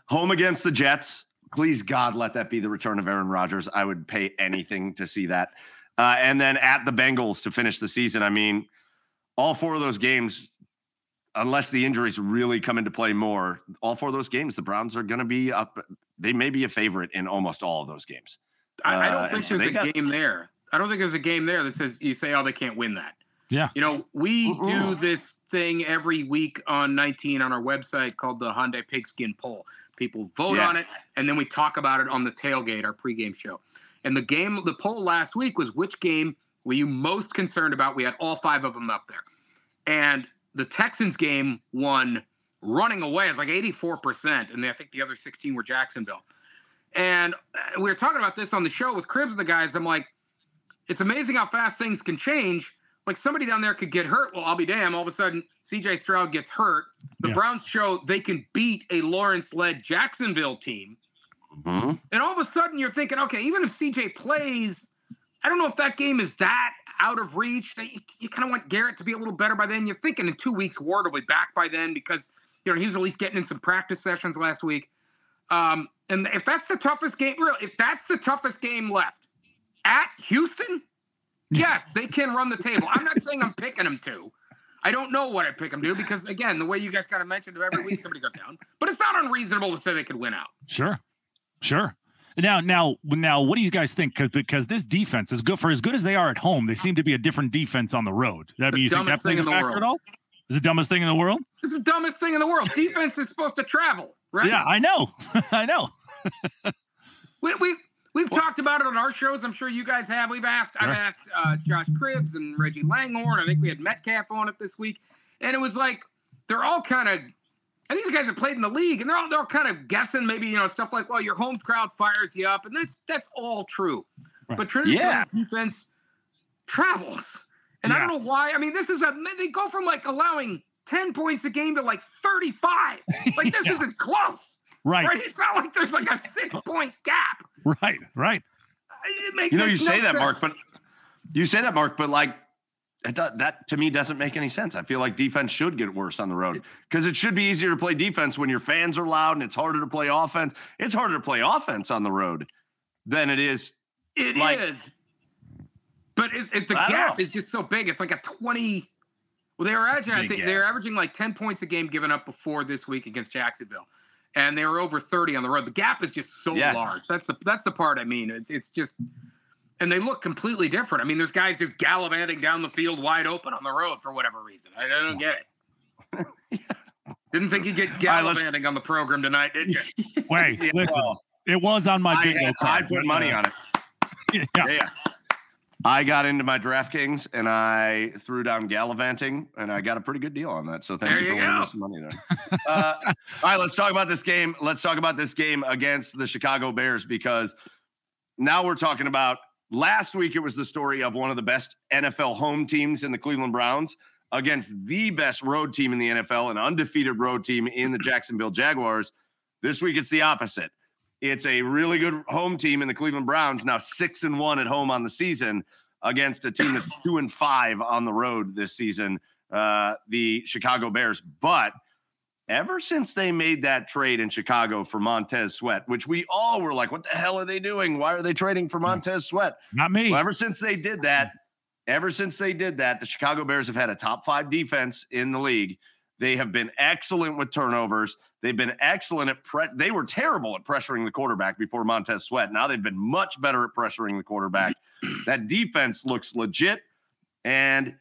Home against the Jets. Please, God, let that be the return of Aaron Rodgers. I would pay anything to see that. Uh, and then at the Bengals to finish the season. I mean, all four of those games, unless the injuries really come into play more, all four of those games, the Browns are going to be up. They may be a favorite in almost all of those games. I, I Uh, don't and think so there's a got- game there. I don't think there's a game there that says you say, "Oh, they can't win that." Yeah. You know, we do this thing every week on 19 on our website called the Hyundai Pigskin Poll. People vote Yeah. on it, and then we talk about it on the tailgate, our pregame show. And the game, the poll last week was which game were you most concerned about? We had all five of them up there, and the Texans game won running away. It's like 84%, and I think the other 16 were Jacksonville. And uh, we were talking about this on the show with Cribbs and the guys. I'm like, it's amazing how fast things can change. Like somebody down there could get hurt. Well, I'll be damned. All of a sudden, CJ Stroud gets hurt. The Yeah. Browns show they can beat a Lawrence led Jacksonville team. Mhm. And all of a sudden, you're thinking, okay, even if CJ plays, I don't know if that game is that out of reach. That you, you kind of want Garrett to be a little better by then. You're thinking in two weeks, Ward will be back by then because you know he was at least getting in some practice sessions last week. Um, and if that's the toughest game, really, if that's the toughest game left at Houston, yes, they can run the table. I'm not saying I'm picking them to. I don't know what I'd pick them to because again, the way you guys kind of mentioned every week somebody goes down, but it's not unreasonable to say they could win out. Sure, sure. Now, now, now, what do you guys think? Because because this defense is good for as good as they are at home, they seem to be a different defense on the road. I mean, The you think that dumbest plays a thing in the factor world. at all? Is the dumbest thing in the world? It's the dumbest thing in the world. Defense is supposed to travel, right? Yeah, I know, I know. We, we we've talked about it on our shows. I'm sure you guys have. We've asked. I've asked uh, Josh Cribbs and Reggie Langhorne. I think we had Metcalf on it this week, and it was like they're all kind of. I think these guys have played in the league, and they're all they're all kind of guessing maybe you know stuff like, well, your home crowd fires you up, and that's that's all true. Right. But Trinity Yeah. defense travels, and I don't know why. I mean, this is a they go from like allowing ten points a game to like thirty five. Like this Yeah. isn't close, Right, right? It's not like there's like a six point gap. Right, right. You know, you say that. Mark, but you say that, Mark, but like do, that to me doesn't make any sense. I feel like defense should get worse on the road because it should be easier to play defense when your fans are loud and it's harder to play offense. It's harder to play offense on the road than it is. It is, like- but it's, it, the gap know. is just so big. It's like a twenty. Well, they were averaging. I think gap. they were averaging like ten points a game given up before this week against Jacksonville, and they were over thirty on the road. The gap is just so Yeah. large. That's the that's the part I mean. It, it's just, and they look completely different. I mean, there's guys just gallivanting down the field wide open on the road for whatever reason. I, I don't get it. Didn't think you'd get All right, let's- on the program tonight, did you? Wait, Yeah, listen, well, it was on my I, bingo I card. put money uh, on it. Yeah, Yeah. I got into my DraftKings and I threw down gallivanting and I got a pretty good deal on that. So thank There you for go. some money there. uh, all right, let's talk about this game. Let's talk about this game against the Chicago Bears because now we're talking about last week. It was the story of one of the best NFL home teams in the Cleveland Browns against the best road team in the NFL, an undefeated road team in the Jacksonville Jaguars. This week it's the opposite. It's a really good home team in the Cleveland Browns, now six and one at home on the season against a team that's two and five on the road this season, uh, the Chicago Bears. But ever since they made that trade in Chicago for Montez Sweat, which we all were like, what the hell are they doing? Why are they trading for Montez Sweat? not me. Well, ever since they did that, ever since they did that, the Chicago Bears have had a top five defense in the league. They have been excellent with turnovers. They've been excellent at pre- they were terrible at pressuring the quarterback before Montez Sweat. Now they've been much better at pressuring the quarterback. that defense looks legit. And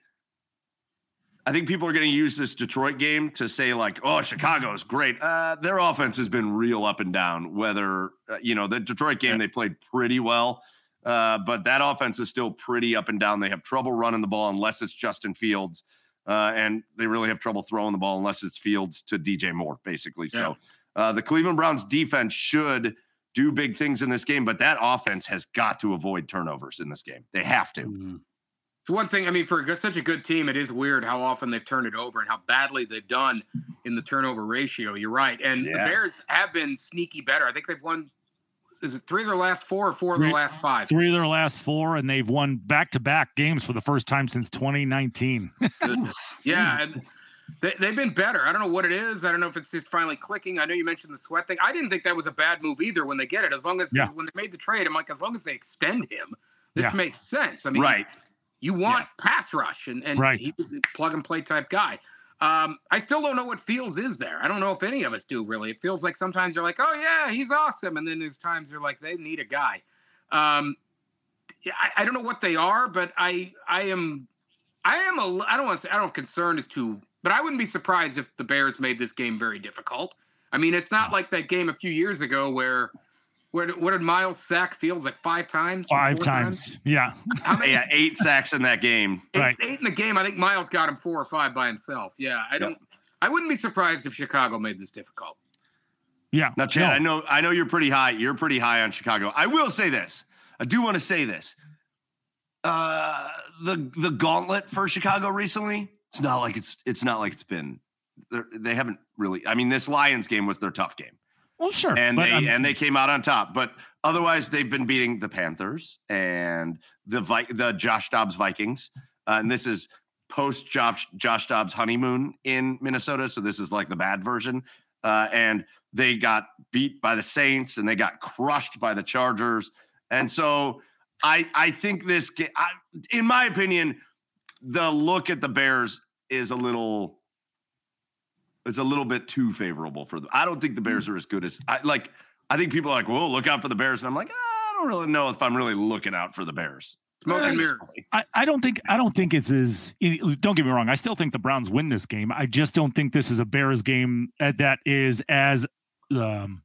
I think people are going to use this Detroit game to say like, "Oh, Chicago's great." Uh, their offense has been real up and down. Whether uh, you know the Detroit game, they played pretty well, uh, but that offense is still pretty up and down. They have trouble running the ball unless it's Justin Fields, uh, and they really have trouble throwing the ball unless it's Fields to DJ Moore, basically. So uh, the Cleveland Browns defense should do big things in this game, but that offense has got to avoid turnovers in this game. They have to. Mm-hmm. It's one thing. I mean, for such a good team, it is weird how often they've turned it over and how badly they've done in the turnover ratio. You're right, and the Bears have been sneaky better. I think they've won. Is it three of their last four or four of their last five? Three of their last four, and they've won back-to-back games for the first time since 2019. Yeah, and they, they've been better. I don't know what it is. I don't know if it's just finally clicking. I know you mentioned the sweat thing. I didn't think that was a bad move either when they get it. As long as Yeah. when they made the trade, I'm like, as long as they extend him, this Yeah. makes sense. I mean, Right. You want pass rush, and, and Right. he's a plug and play type guy. Um, I still don't know what Fields is there. I don't know if any of us do really. It feels like sometimes you're like, oh yeah, he's awesome, and then there's times you're like, they need a guy. Um, I, I don't know what they are, but I I am I am a I don't want to say I don't know concern is too, but I wouldn't be surprised if the Bears made this game very difficult. I mean, it's not like that game a few years ago where where what did Myles sack Fields like five times? Five four times. Yeah. How many? Yeah, eight sacks in that game. Eight, Right. eight in the game. I think Myles got him four or five by himself. Yeah, I don't. I wouldn't be surprised if Chicago made this difficult. Yeah. Now, Chad, No. I know I know you're pretty high. You're pretty high on Chicago. I will say this. I do want to say this. Uh, the the gauntlet for Chicago recently. It's not like it's it's not like it's been. They haven't really. I mean, this Lions game was their tough game, Well, sure. and they um, and they came out on top. But otherwise, they've been beating the Panthers and the Vi- the Josh Dobbs Vikings. Uh, and this is post Josh Josh Dobbs honeymoon in Minnesota. So this is like the bad version. Uh, and they got beat by the Saints and they got crushed by the Chargers. And so I I think this I, in my opinion, the look at the Bears is a little it's a little bit too favorable for them. I don't think the Bears are as good as I like. I think people are like, "Whoa, look out for the Bears," and I'm like, I don't really know if I'm really looking out for the Bears. Smoke and At this mirrors. I, I don't think I don't think it's as don't get me wrong. I still think the Browns win this game. I just don't think this is a Bears game uh, that is as um,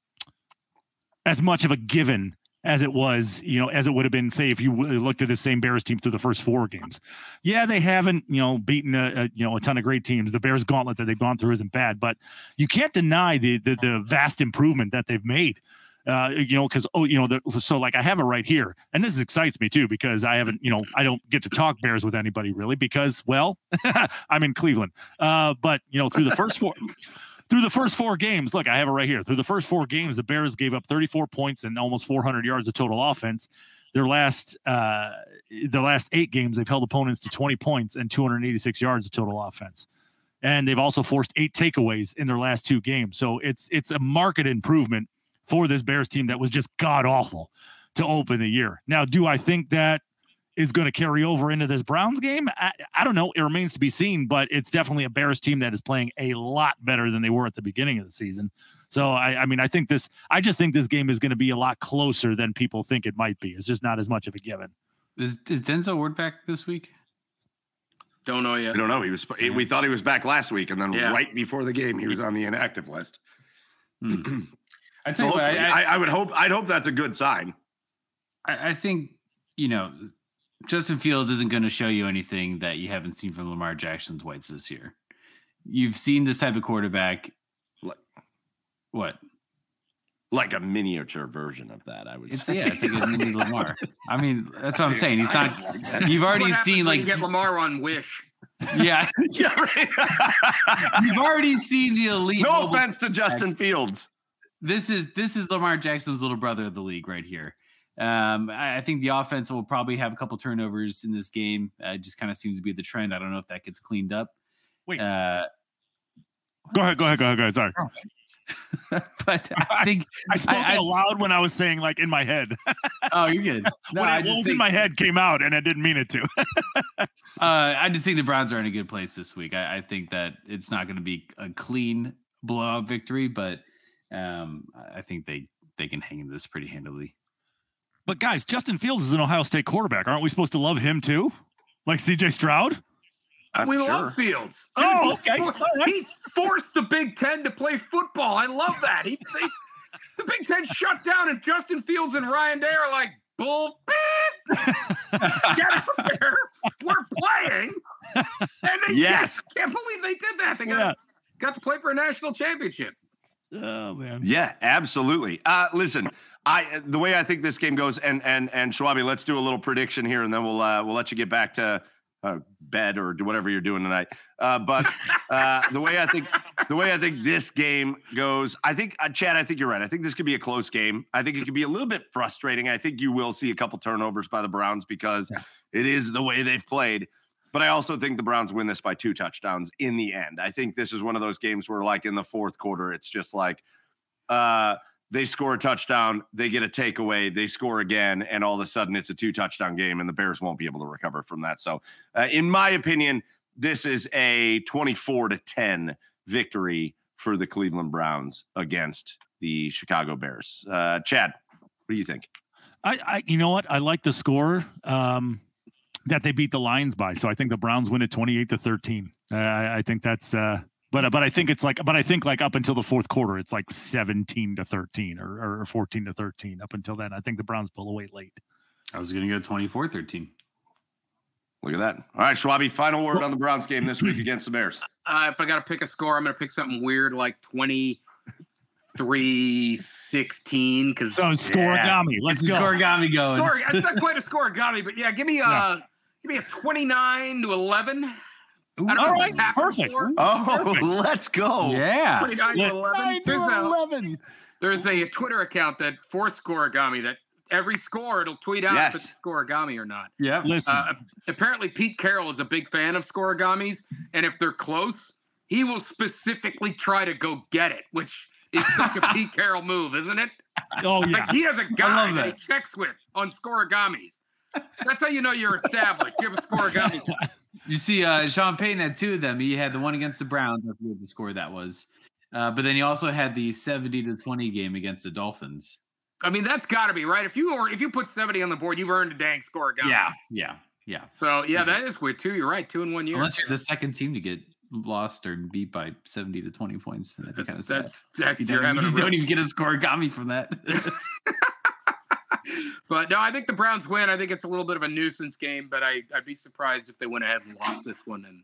as much of a given as it was, you know, as it would have been, say, if you looked at the same Bears team through the first four games. Yeah, they haven't, you know, beaten a, a you know a ton of great teams. The Bears gauntlet that they've gone through isn't bad, but you can't deny the the, the vast improvement that they've made. Uh, you know, because oh, you know, the, so like I have it right here, and this excites me too because I haven't, you know, I don't get to talk Bears with anybody really because, well, I'm in Cleveland. Uh, but you know, through the first four, through the first four games, look, I have it right here. Through the first four games, the Bears gave up 34 points and almost 400 yards of total offense. Their last, uh, their last eight games, they've held opponents to 20 points and 286 yards of total offense. And they've also forced eight takeaways in their last two games. So it's it's a market improvement for this Bears team that was just god awful to open the year. Now, do I think that is going to carry over into this Browns game? I, I don't know. It remains to be seen, but it's definitely a Bears team that is playing a lot better than they were at the beginning of the season. So I, I mean, I think this. I just think this game is going to be a lot closer than people think it might be. It's just not as much of a given. Is, is Denzel Ward back this week? Don't know yet. We don't know. He was. We thought he was back last week, and then Yeah. right before the game, he was on the inactive list. Hmm. I So tell you what, I, I, I would hope. I'd hope that's a good sign. I, I think you know Justin Fields isn't going to show you anything that you haven't seen from Lamar Jackson's Whites this year. You've seen this type of quarterback. Like- What? Like a miniature version of that, I would It's say. yeah, it's like a mini Lamar. I mean, that's what I'm saying. He's not. You've already happens seen like you get Lamar on Wish. yeah, yeah, right. you've already seen the elite. no offense to Justin Fields. this is this is Lamar Jackson's little brother of the league right here. Um, I, I think the offense will probably have a couple turnovers in this game. Uh, it just kind of seems to be the trend. I don't know if that gets cleaned up. Wait. uh, Go ahead. Go ahead. Go ahead. Go ahead. Sorry, but I think I spoke I- out loud when I was saying like in my head. oh, you're good. No, what, I was think, in my head came out, and I didn't mean it to. uh, I just think the Browns are in a good place this week. I, I think that it's not going to be a clean blowout victory, but um, I- I think they they can hang in this pretty handily. But guys, Justin Fields is an Ohio State quarterback. Aren't we supposed to love him too? Like CJ Stroud? I'm we sure. love Fields. Oh, He okay. He forced the Big Ten to play football. I love that. He, they, the Big Ten shut down, and Justin Fields and Ryan Day are like, bull, beep. get out there. We're playing. And they Yes. can't believe they did that. They got, Yeah. got to play for a national championship. Oh man. Yeah, absolutely. Uh, listen, I the way I think this game goes, and and and Schwabbie, let's do a little prediction here, and then we'll uh, we'll let you get back to uh, bed or do whatever you're doing tonight. Uh, but uh, the way I think the way I think this game goes, I think uh, Chad, I think you're right. I think this could be a close game. I think it could be a little bit frustrating. I think you will see a couple turnovers by the Browns because it is the way they've played. But I also think the Browns win this by two touchdowns in the end. I think this is one of those games where, like in the fourth quarter, it's just like uh, they score a touchdown, they get a takeaway, they score again, and all of a sudden it's a two touchdown game, and the Bears won't be able to recover from that. So, uh, in my opinion, this is a 24 to 10 victory for the Cleveland Browns against the Chicago Bears. Uh, Chad, what do you think? I, I you know what? I like the score um, that they beat the Lions by. So I think the Browns win it 28 to 13. Uh, I, I think that's uh but but I think it's like but I think like up until the fourth quarter it's like 17 to 13 or, or 14 to 13 up until then. I think the Browns pull away late. I was going to go 24 13. Look at that. All right, Schwabbie, final word on the Browns game this week against the Bears. Uh, if I got to pick a score, I'm going to pick something weird like 23 16. Because So scorigami. Let's go. Scorigami going. Score, it's not quite a score, Gotti, but yeah, give me uh give me a 29 to 11. I don't know all if right, it's perfect. score. Oh, Perfect. let's go. Yeah. 29 to Let- 11. There's a, there's a Twitter account that for Scorigami that every score it'll tweet out if Yes. it's Scorigami or not. Yeah. Listen, Uh, apparently, Pete Carroll is a big fan of Scorigamis, and if they're close, he will specifically try to go get it, which is like a Pete Carroll move, isn't it? oh yeah. Like he has a guy love that. he checks with on Scorigamis. That's how you know you're established. You have a Scorigami. You see, uh, Sean Payton had two of them. He had the one against the Browns. I forget the score that was. Uh, but then he also had the 70 to 20 game against the Dolphins. I mean, that's got to be right. If you or if you put 70 on the board, you've earned a dang score. Guy. Yeah, yeah, yeah. So yeah, that is weird too. You're right. Two in one year. Unless you're the second team to get lost or beat by 70 to 20 points, that'd be kind of sad. that's, that's You don't, you real don't even get a score. Got me from that. But no, I think the Browns win. I think it's a little bit of a nuisance game, but I, I'd be surprised if they went ahead and lost this one. And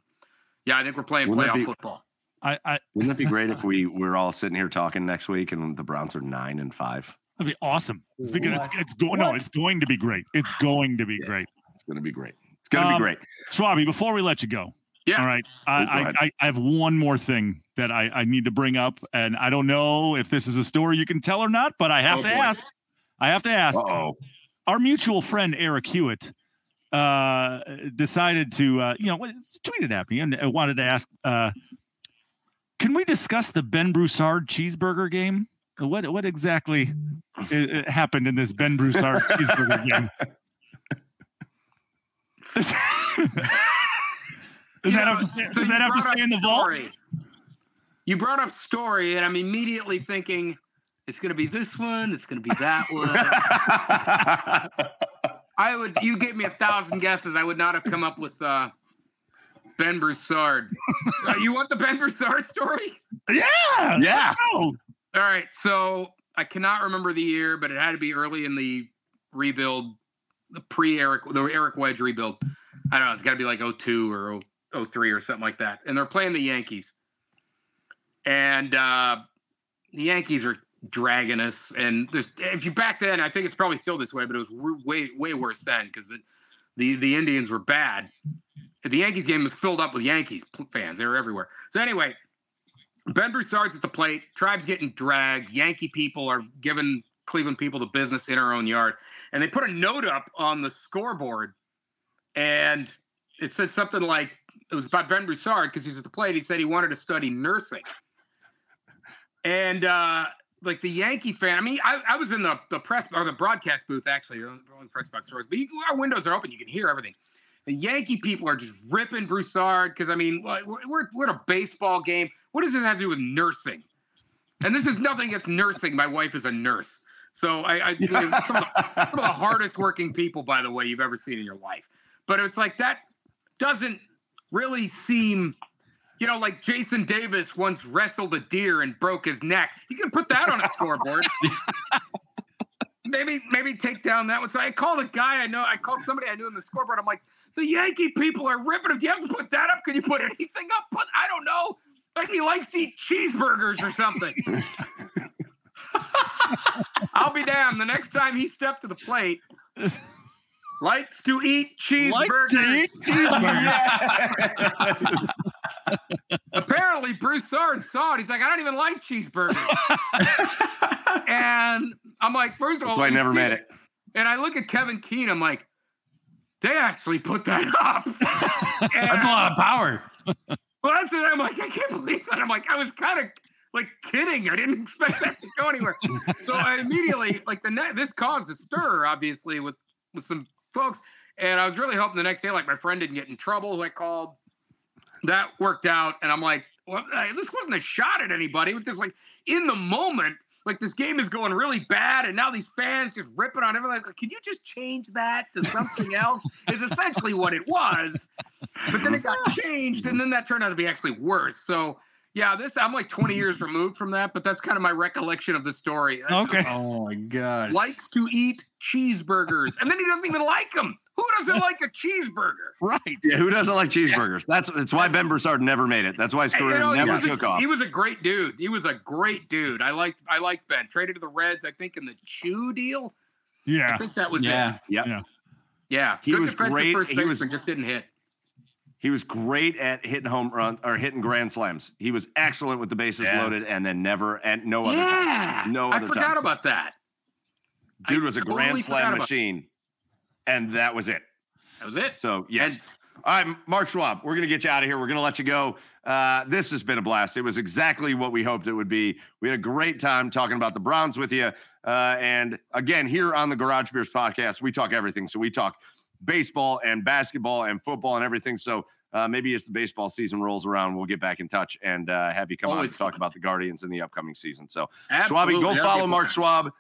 yeah, I think we're playing Wouldn't playoff be- football. I, I Wouldn't that be great if we we're all sitting here talking next week and the Browns are nine and five? that'd be awesome. It's because it's, it's going. No, it's going to be great. It's going to be Yeah. great. It's gonna be great. It's gonna Um, be great. Schwabbie, before we let you go, Yeah. all right. I. I, I, I have one more thing that I, I need to bring up, and I don't know if this is a story you can tell or not, but I have Oh, to boy. ask. I have to ask. oh. Our mutual friend Eric Hewitt uh, decided to, uh, you know, tweeted at me and wanted to ask, uh, can we discuss the Ben Broussard cheeseburger game? What what exactly uh, uh, happened in this Ben Broussard cheeseburger game? Does, does that know, have to stay, so does that have to stay in the vault? You brought up story, and I'm immediately thinking it's going to be this one. It's going to be that one. I would. You gave me a thousand guesses. I would not have come up with uh, Ben Broussard. Uh, you want the Ben Broussard story? Yeah, Yeah. let's go. All right. So I cannot remember the year, but it had to be early in the rebuild, the pre Eric, the Eric Wedge rebuild. I don't know. It's got to be like 02 or 0- 03 or something like that. And they're playing the Yankees. And uh, the Yankees are dragging us. And there's, if you back then, I think it's probably still this way, but it was way, way worse then because the, the, the Indians were bad. The Yankees game was filled up with Yankees fans. They were everywhere. So anyway, Ben Broussard's at the plate. Tribe's getting dragged. Yankee people are giving Cleveland people the business in our own yard. And they put a note up on the scoreboard. And it said something like, it was about Ben Broussard because he's at the plate. He said he wanted to study nursing. And uh, like the Yankee fan, I mean, I, I was in the, the press or the broadcast booth actually, the press box stores, but you, our windows are open. You can hear everything. The Yankee people are just ripping Broussard because I mean, we're we're at a baseball game. What does this have to do with nursing? And this is nothing against nursing. My wife is a nurse, so I, I some, of the, some of the hardest working people, by the way, you've ever seen in your life. But it's like that doesn't really seem, you know, like Jason Davis once wrestled a deer and broke his neck. You can put that on a scoreboard. maybe maybe take down that one. So I called a guy I know. I called somebody I knew in the scoreboard. I'm like, the Yankee people are ripping him. Do you have to put that up? Can you put anything up? Put I don't know. Like he likes to eat cheeseburgers or something. I'll be damned. The next time he stepped to the plate, likes to eat Like cheeseburgers. to eat cheeseburger. Apparently, Broussard saw it. He's like, I don't even like cheeseburgers. and I'm like, first of all, That's why I never see made it. And I look at Kevin Keene. I'm like, they actually put that up. That's a lot of power. Well, that's what I'm like. I can't believe that. I'm like, I was kind of like kidding. I didn't expect that to go anywhere. so I immediately like the net. This caused a stir, obviously, with with some folks. And I was really hoping the next day, like my friend didn't get in trouble. Who I called, that worked out. And I'm like, well, this wasn't a shot at anybody. It was just like in the moment. Like this game is going really bad, and now these fans just ripping on everything. Like, can you just change that to something else? is essentially what it was but then it got changed, and then that turned out to be actually worse. So yeah, this I'm like 20 years removed from that, but that's kind of my recollection of the story. Okay. Oh my god. Likes to eat cheeseburgers, and then he doesn't even like them. Who doesn't like a cheeseburger? Right. Yeah, who doesn't like cheeseburgers? That's that's why Ben Broussard never made it. That's why his Hey, you know, never was a- took off. He was a great dude. He was a great dude. I liked I liked Ben. Traded to the Reds, I think, in the Choo deal. Yeah. I think that was Yeah. it. yeah. Yeah, He Good was great. First He was- baseman, just didn't hit. He was great at hitting home run or hitting grand slams. He was excellent with the bases Yeah. loaded, and then never and no other. time. Yeah, No I forgot times. about that. Dude I was a totally grand slam machine, and that was it. That was it. So yes. And All right, Mark Schwab, we're going to get you out of here. We're going to let you go. Uh, this has been a blast. It was exactly what we hoped it would be. We had a great time talking about the Browns with you. Uh, and again, here on the Garage Beers podcast, we talk everything. So we talk baseball and basketball and football and everything. So uh, maybe as the baseball season rolls around, we'll get back in touch and uh, have you come on Always to talk fun. about the Guardians in the upcoming season. So Absolutely. Schwabbie, go That'll follow Mark. Schwab.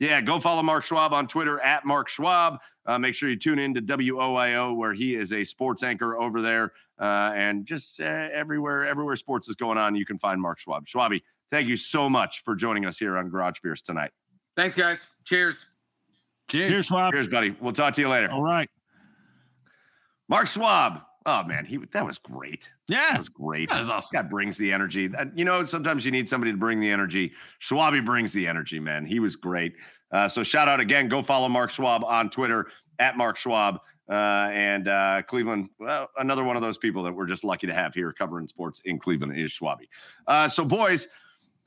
Yeah, go follow Mark Schwab on Twitter at Mark Schwab. Uh, make sure you tune in to WOIO where he is a sports anchor over there, uh, and just uh, everywhere everywhere sports is going on, you can find Mark Schwab. Schwabbie, thank you so much for joining us here on Garage Beers tonight. Thanks, guys. Cheers. Cheers. Cheers, Schwab. Cheers, buddy. We'll talk to you later. All right. Mark Schwab. Oh man, he that was great. That Yeah. was great. That was awesome. That brings the energy. Uh, You know, sometimes you need somebody to bring the energy. Schwabbie brings the energy, man. He was great. Uh, so shout out again. Go follow Mark Schwab on Twitter at Mark Schwab. Uh, and uh, Cleveland, well, another one of those people that we're just lucky to have here covering sports in Cleveland is Schwabbie. Uh, so, boys,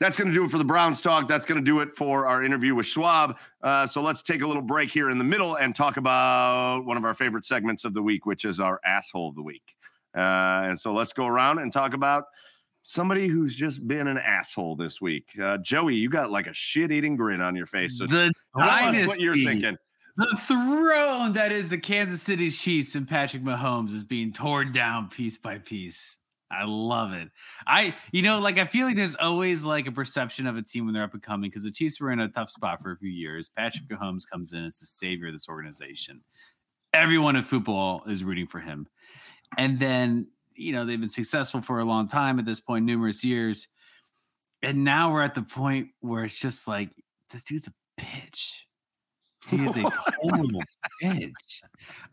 that's going to do it for the Browns talk. That's going to do it for our interview with Schwab. Uh, so let's take a little break here in the middle and talk about one of our favorite segments of the week, which is our asshole of the week. Uh, and so let's go around and talk about somebody who's just been an asshole this week. Uh, Joey, you got like a shit-eating grin on your face. So The us what you're thinking. The throne that is the Kansas City Chiefs and Patrick Mahomes is being torn down piece by piece. I love it. I, you know, like I feel like there's always like a perception of a team when they're up and coming because the Chiefs were in a tough spot for a few years. Patrick Mahomes comes in as the savior of this organization. Everyone in football is rooting for him. And then, you know, they've been successful for a long time at this point, numerous years. And now we're at the point where it's just like, this dude's a bitch. He is a total bitch.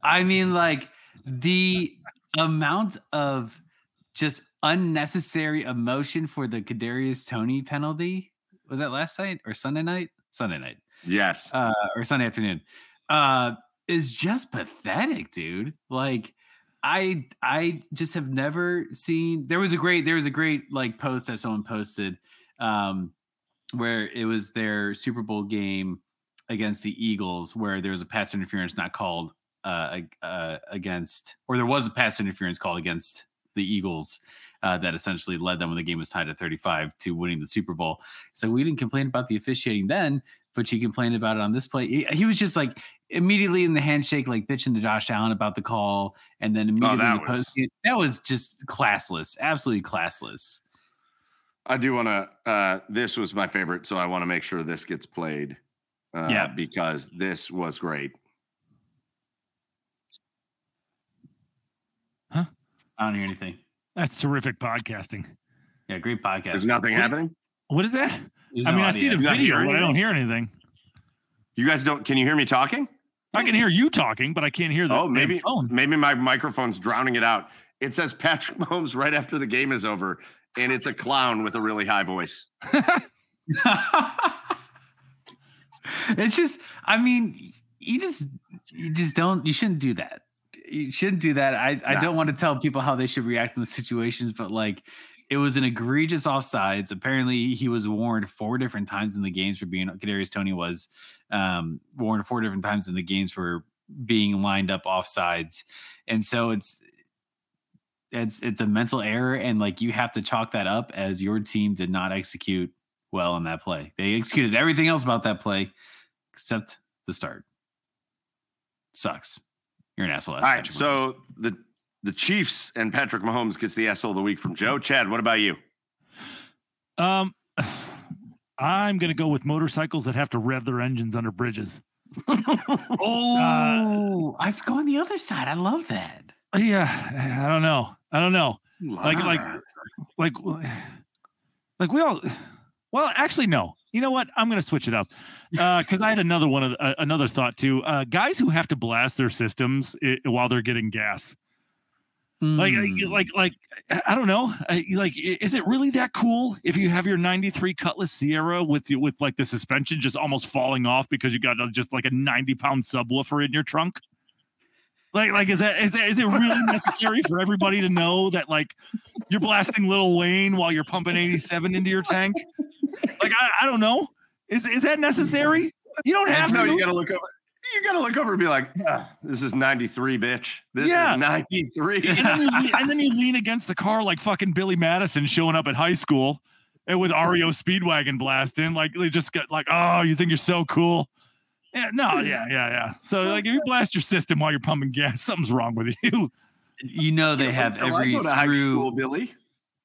I mean, like the amount of just unnecessary emotion for the Kadarius Toney penalty was that last night or Sunday night? Sunday night Yes. uh, or Sunday afternoon uh, is just pathetic, dude. Like I I just have never seen. There was a great there was a great like post that someone posted um, where it was their Super Bowl game against the Eagles where there was a pass interference not called uh, uh, against or there was a pass interference called against the Eagles. Uh, that essentially led them when the game was tied at 35 to winning the Super Bowl. So we didn't complain about the officiating then, but she complained about it on this play. He, he was just like immediately in the handshake, like bitching to Josh Allen about the call, and then immediately that the was- that was just classless, absolutely classless. I do want to. Uh, this was my favorite, so I want to make sure this gets played. Uh, Yeah. because this was great. I don't hear anything. That's terrific podcasting. Yeah, great podcast. There's nothing What is- happening. What is that? There's I no mean, I see the audio. You not video, but I don't hear anything. You guys don't. Can you hear me talking? I can hear you talking, but I can't hear the Oh, maybe phone. maybe my microphone's drowning it out. It says Patrick Mahomes right after the game is over, and it's a clown with a really high voice. it's just, I mean, you just, you just don't, you shouldn't do that. You shouldn't do that. I, I Nah. don't want to tell people how they should react in the situations, but like, it was an egregious offsides. Apparently, he was warned four different times in the games for being Kadarius Toney was um, warned four different times in the games for being lined up offsides, and so it's it's it's a mental error, and like you have to chalk that up as your team did not execute well on that play. They executed everything else about that play except the start. Sucks. You're an asshole. All right, so the the Chiefs and Patrick Mahomes gets the asshole of the week from Joe. Chad, what about you? Um, I'm gonna go with motorcycles that have to rev their engines under bridges. oh, I've gone the other side. I love that. Yeah, I don't know. I don't know. Like, like, like, like we all. Well, actually, no. You know what? I'm gonna switch it up because I had another one of uh, another thought too. Uh, guys who have to blast their systems i- while they're getting gas. Like, Mm. like, like, I I don't know. Like, is it really that cool if you have your '93 Cutlass Ciera with you with like the suspension just almost falling off because you got just like a 90 pound subwoofer in your trunk? Like, like, is that is that is it really necessary for everybody to know that like you're blasting Lil Wayne while you're pumping 87 into your tank? Like, I, I don't know. Is is that necessary? You don't have no, to. you gotta look over. You gotta look over and be like, "Ah, "This is '93, bitch. This Yeah. is '93." and, then you lean, and then you lean against the car like fucking Billy Madison showing up at high school and with REO Speedwagon blasting. Like they just got like, oh, you think you're so cool. Yeah, no, yeah, yeah, yeah. So like if you blast your system while you're pumping gas, something's wrong with you. You know they have every go to high screw, school, Billy.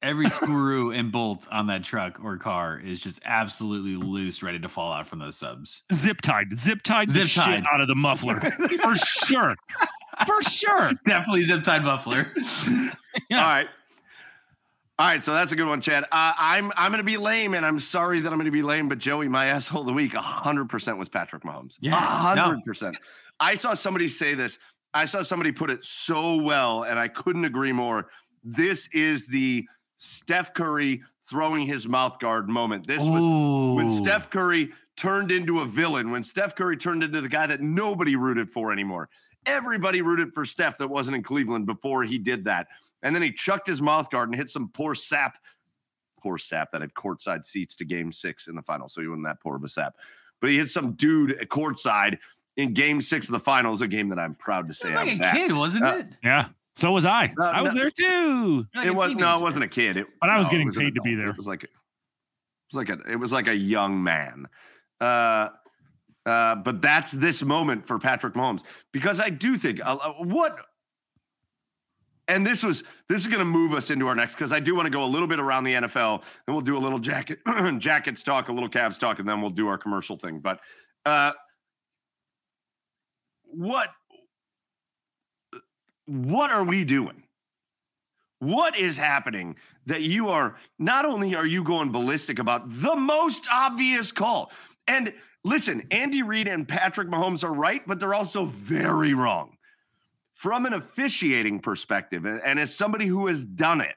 every screw and bolt on that truck or car is just absolutely loose, ready to fall out from those subs. Zip tied, zip tied the Zip shit tied. out of the muffler for sure, for sure. Definitely zip tied muffler. Yeah. All right. All right, so that's a good one, Chad. Uh, I'm I'm going to be lame, and I'm sorry that I'm going to be lame. But Joey, my asshole of the week, hundred percent was Patrick Mahomes. Yeah, hundred percent. I saw somebody say this. I saw somebody put it so well, and I couldn't agree more. This is the Steph Curry throwing his mouth guard moment. This was when Steph Curry turned into a villain, when Steph Curry turned into the guy that nobody rooted for anymore. Everybody rooted for Steph that wasn't in Cleveland before he did that. And then he chucked his mouth guard and hit some poor sap, poor sap that had courtside seats to game six in the final. So he wasn't that poor of a sap. But he hit some dude at courtside in game six of the finals, a game that I'm proud to It say was I like was a at. kid, wasn't Uh, it? Yeah. So was I. Uh, I was no- there too. Like It a was no, it wasn't a kid. It, But I was no, getting an paid to be there. It was like, it was like a, it was like a young man. Uh, uh, but that's this moment for Patrick Mahomes because I do think uh, uh, what, and this was this is going to move us into our next because I do want to go a little bit around the NFL and we'll do a little jacket jackets talk, a little Cavs talk, and then we'll do our commercial thing. But uh, what what are we doing? What is happening that you are not only are you going ballistic about the most obvious call? And listen, Andy Reid and Patrick Mahomes are right, but they're also very wrong. From an officiating perspective, and as somebody who has done it,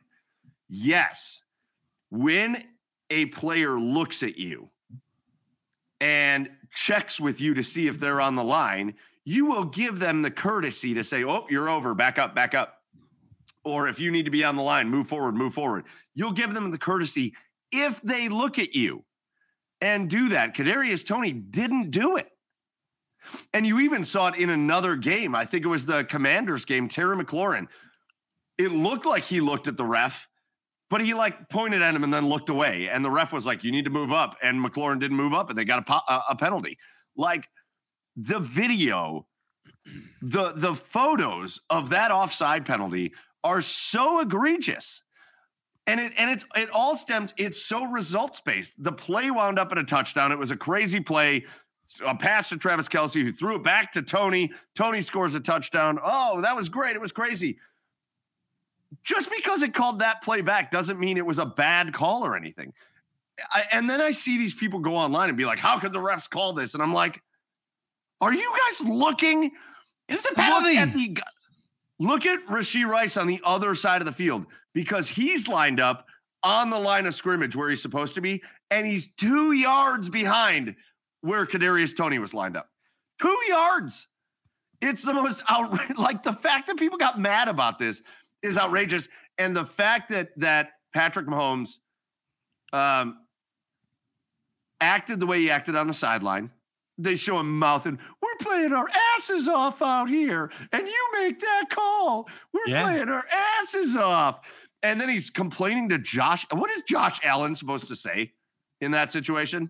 yes, when a player looks at you and checks with you to see if they're on the line, you will give them the courtesy to say, Oh, you're over, back up, back up. Or if you need to be on the line, move forward, move forward. You'll give them the courtesy if they look at you and do that. Kadarius Toney didn't do it. And you even saw it in another game. I think it was the Commanders game, Terry McLaurin. It looked like he looked at the ref, but he like pointed at him and then looked away. And the ref was like, "You need to move up." And McLaurin didn't move up, and they got a, po- a, penalty. Like the video, the the photos of that offside penalty are so egregious. And it and it's it all stems, it's so results based. The play wound up in a touchdown. It was a crazy play. A pass to Travis Kelce, who threw it back to Toney. Toney scores a touchdown. Oh, that was great. It was crazy. Just because it called that play back doesn't mean it was a bad call or anything. I, and then I see these people go online and be like, "How could the refs call this?" And I'm like, "Are you guys looking It was a Look penalty. at the look at Rashee Rice on the other side of the field because he's lined up on the line of scrimmage where he's supposed to be, and he's two yards behind where Kadarius Toney was lined up. Two yards. It's the most outrageous. Like the fact that people got mad about this is outrageous, and the fact that that Patrick Mahomes um, acted the way he acted on the sideline they show him mouthing, we're playing our asses off out here, and you make that call. We're Yeah. playing our asses off. And then he's complaining to Josh. What is Josh Allen supposed to say in that situation?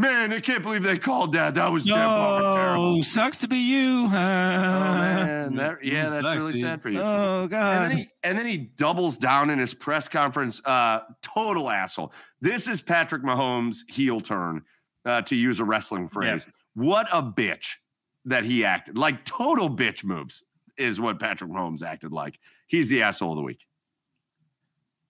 Man, I can't believe they called that. That was damn terrible. Sucks to be you. Oh man, that, yeah, that's sucks, really dude. sad for you. Oh And God. then, he, and then he doubles down in his press conference. Uh, total asshole. This is Patrick Mahomes' heel turn, uh, to use a wrestling phrase. What a bitch that he acted like. Total bitch moves is what Patrick Mahomes acted like. He's the asshole of the week.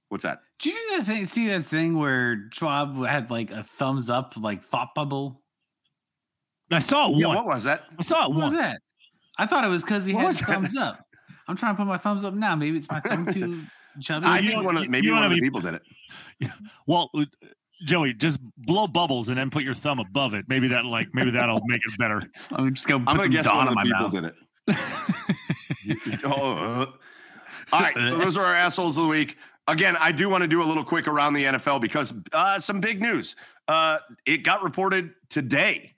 What's that? Did you do that thing? See that thing where Schwab had like a thumbs up, like thought bubble? I saw it Yeah, once. what was that? I saw it What was that? I thought it was because he What had was that? thumbs up. I'm trying to put my thumbs up now. Maybe it's my thumb too chubby. I think don't- one of maybe you don't one of have the people did it. Well, uh, Joey, just blow bubbles and then put your thumb above it. Maybe that like maybe that'll make it better. I'm just gonna I'm put gonna some guess Dawn one on of my the people mouth. did it. oh, uh. all right. so those are our assholes of the week. Again, I do want to do a little quick around the NFL because uh, some big news. Uh, it got reported today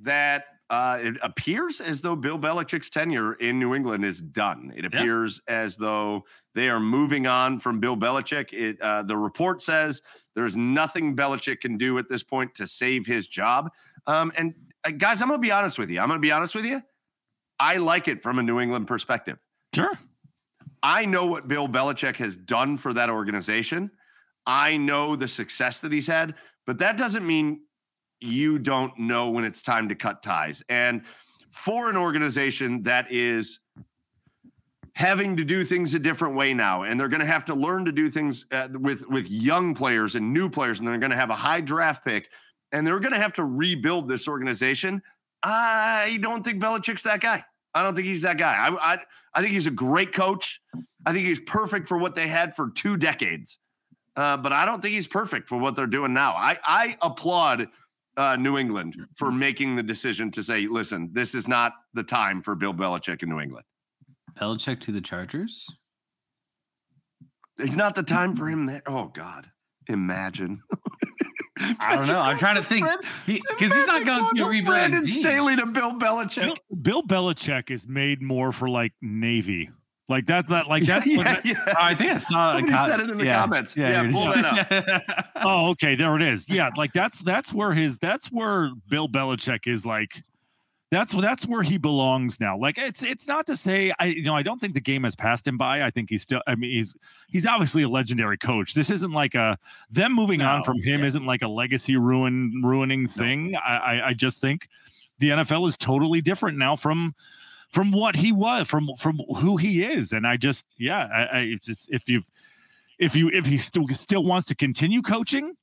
that uh, it appears as though Bill Belichick's tenure in New England is done. It appears as though they are moving on from Bill Belichick. It, uh, the report says there's nothing Belichick can do at this point to save his job. Um, and uh, guys, I'm going to be honest with you. I'm going to be honest with you. I like it from a New England perspective. Sure. I know what Bill Belichick has done for that organization. I know the success that he's had, but that doesn't mean you don't know when it's time to cut ties. And for an organization that is having to do things a different way now and they're going to have to learn to do things uh, with with young players and new players and they're going to have a high draft pick and they're going to have to rebuild this organization i don't think Belichick's that guy i don't think he's that guy I, I i think he's a great coach i think he's perfect for what they had for two decades uh, but i don't think he's perfect for what they're doing now i i applaud uh, New England for making the decision to say, listen, this is not the time for Bill Belichick in New England. Belichick to the Chargers? It's not the time for him there. Oh God, imagine. I don't know. I'm trying to think because he's not going to rebrand Brandon Staley to Bill Belichick. Bill, Bill Belichick is made more for like Navy. Like that's that. Like that's. yeah, that, yeah. Oh, I think I saw Somebody a said it in the yeah, comments. Yeah, Yeah, pull that up. oh, okay, there it is. Yeah, like that's that's where his that's where Bill Belichick is like. That's that's where he belongs now. Like it's it's not to say I you know I don't think the game has passed him by. I think he's still. I mean he's he's obviously a legendary coach. This isn't like a them moving on from him yeah. isn't like a legacy ruin ruining thing. I, I I just think the NFL is totally different now from from what he was from from who he is and i just yeah i, I just, if you if you if he still still wants to continue coaching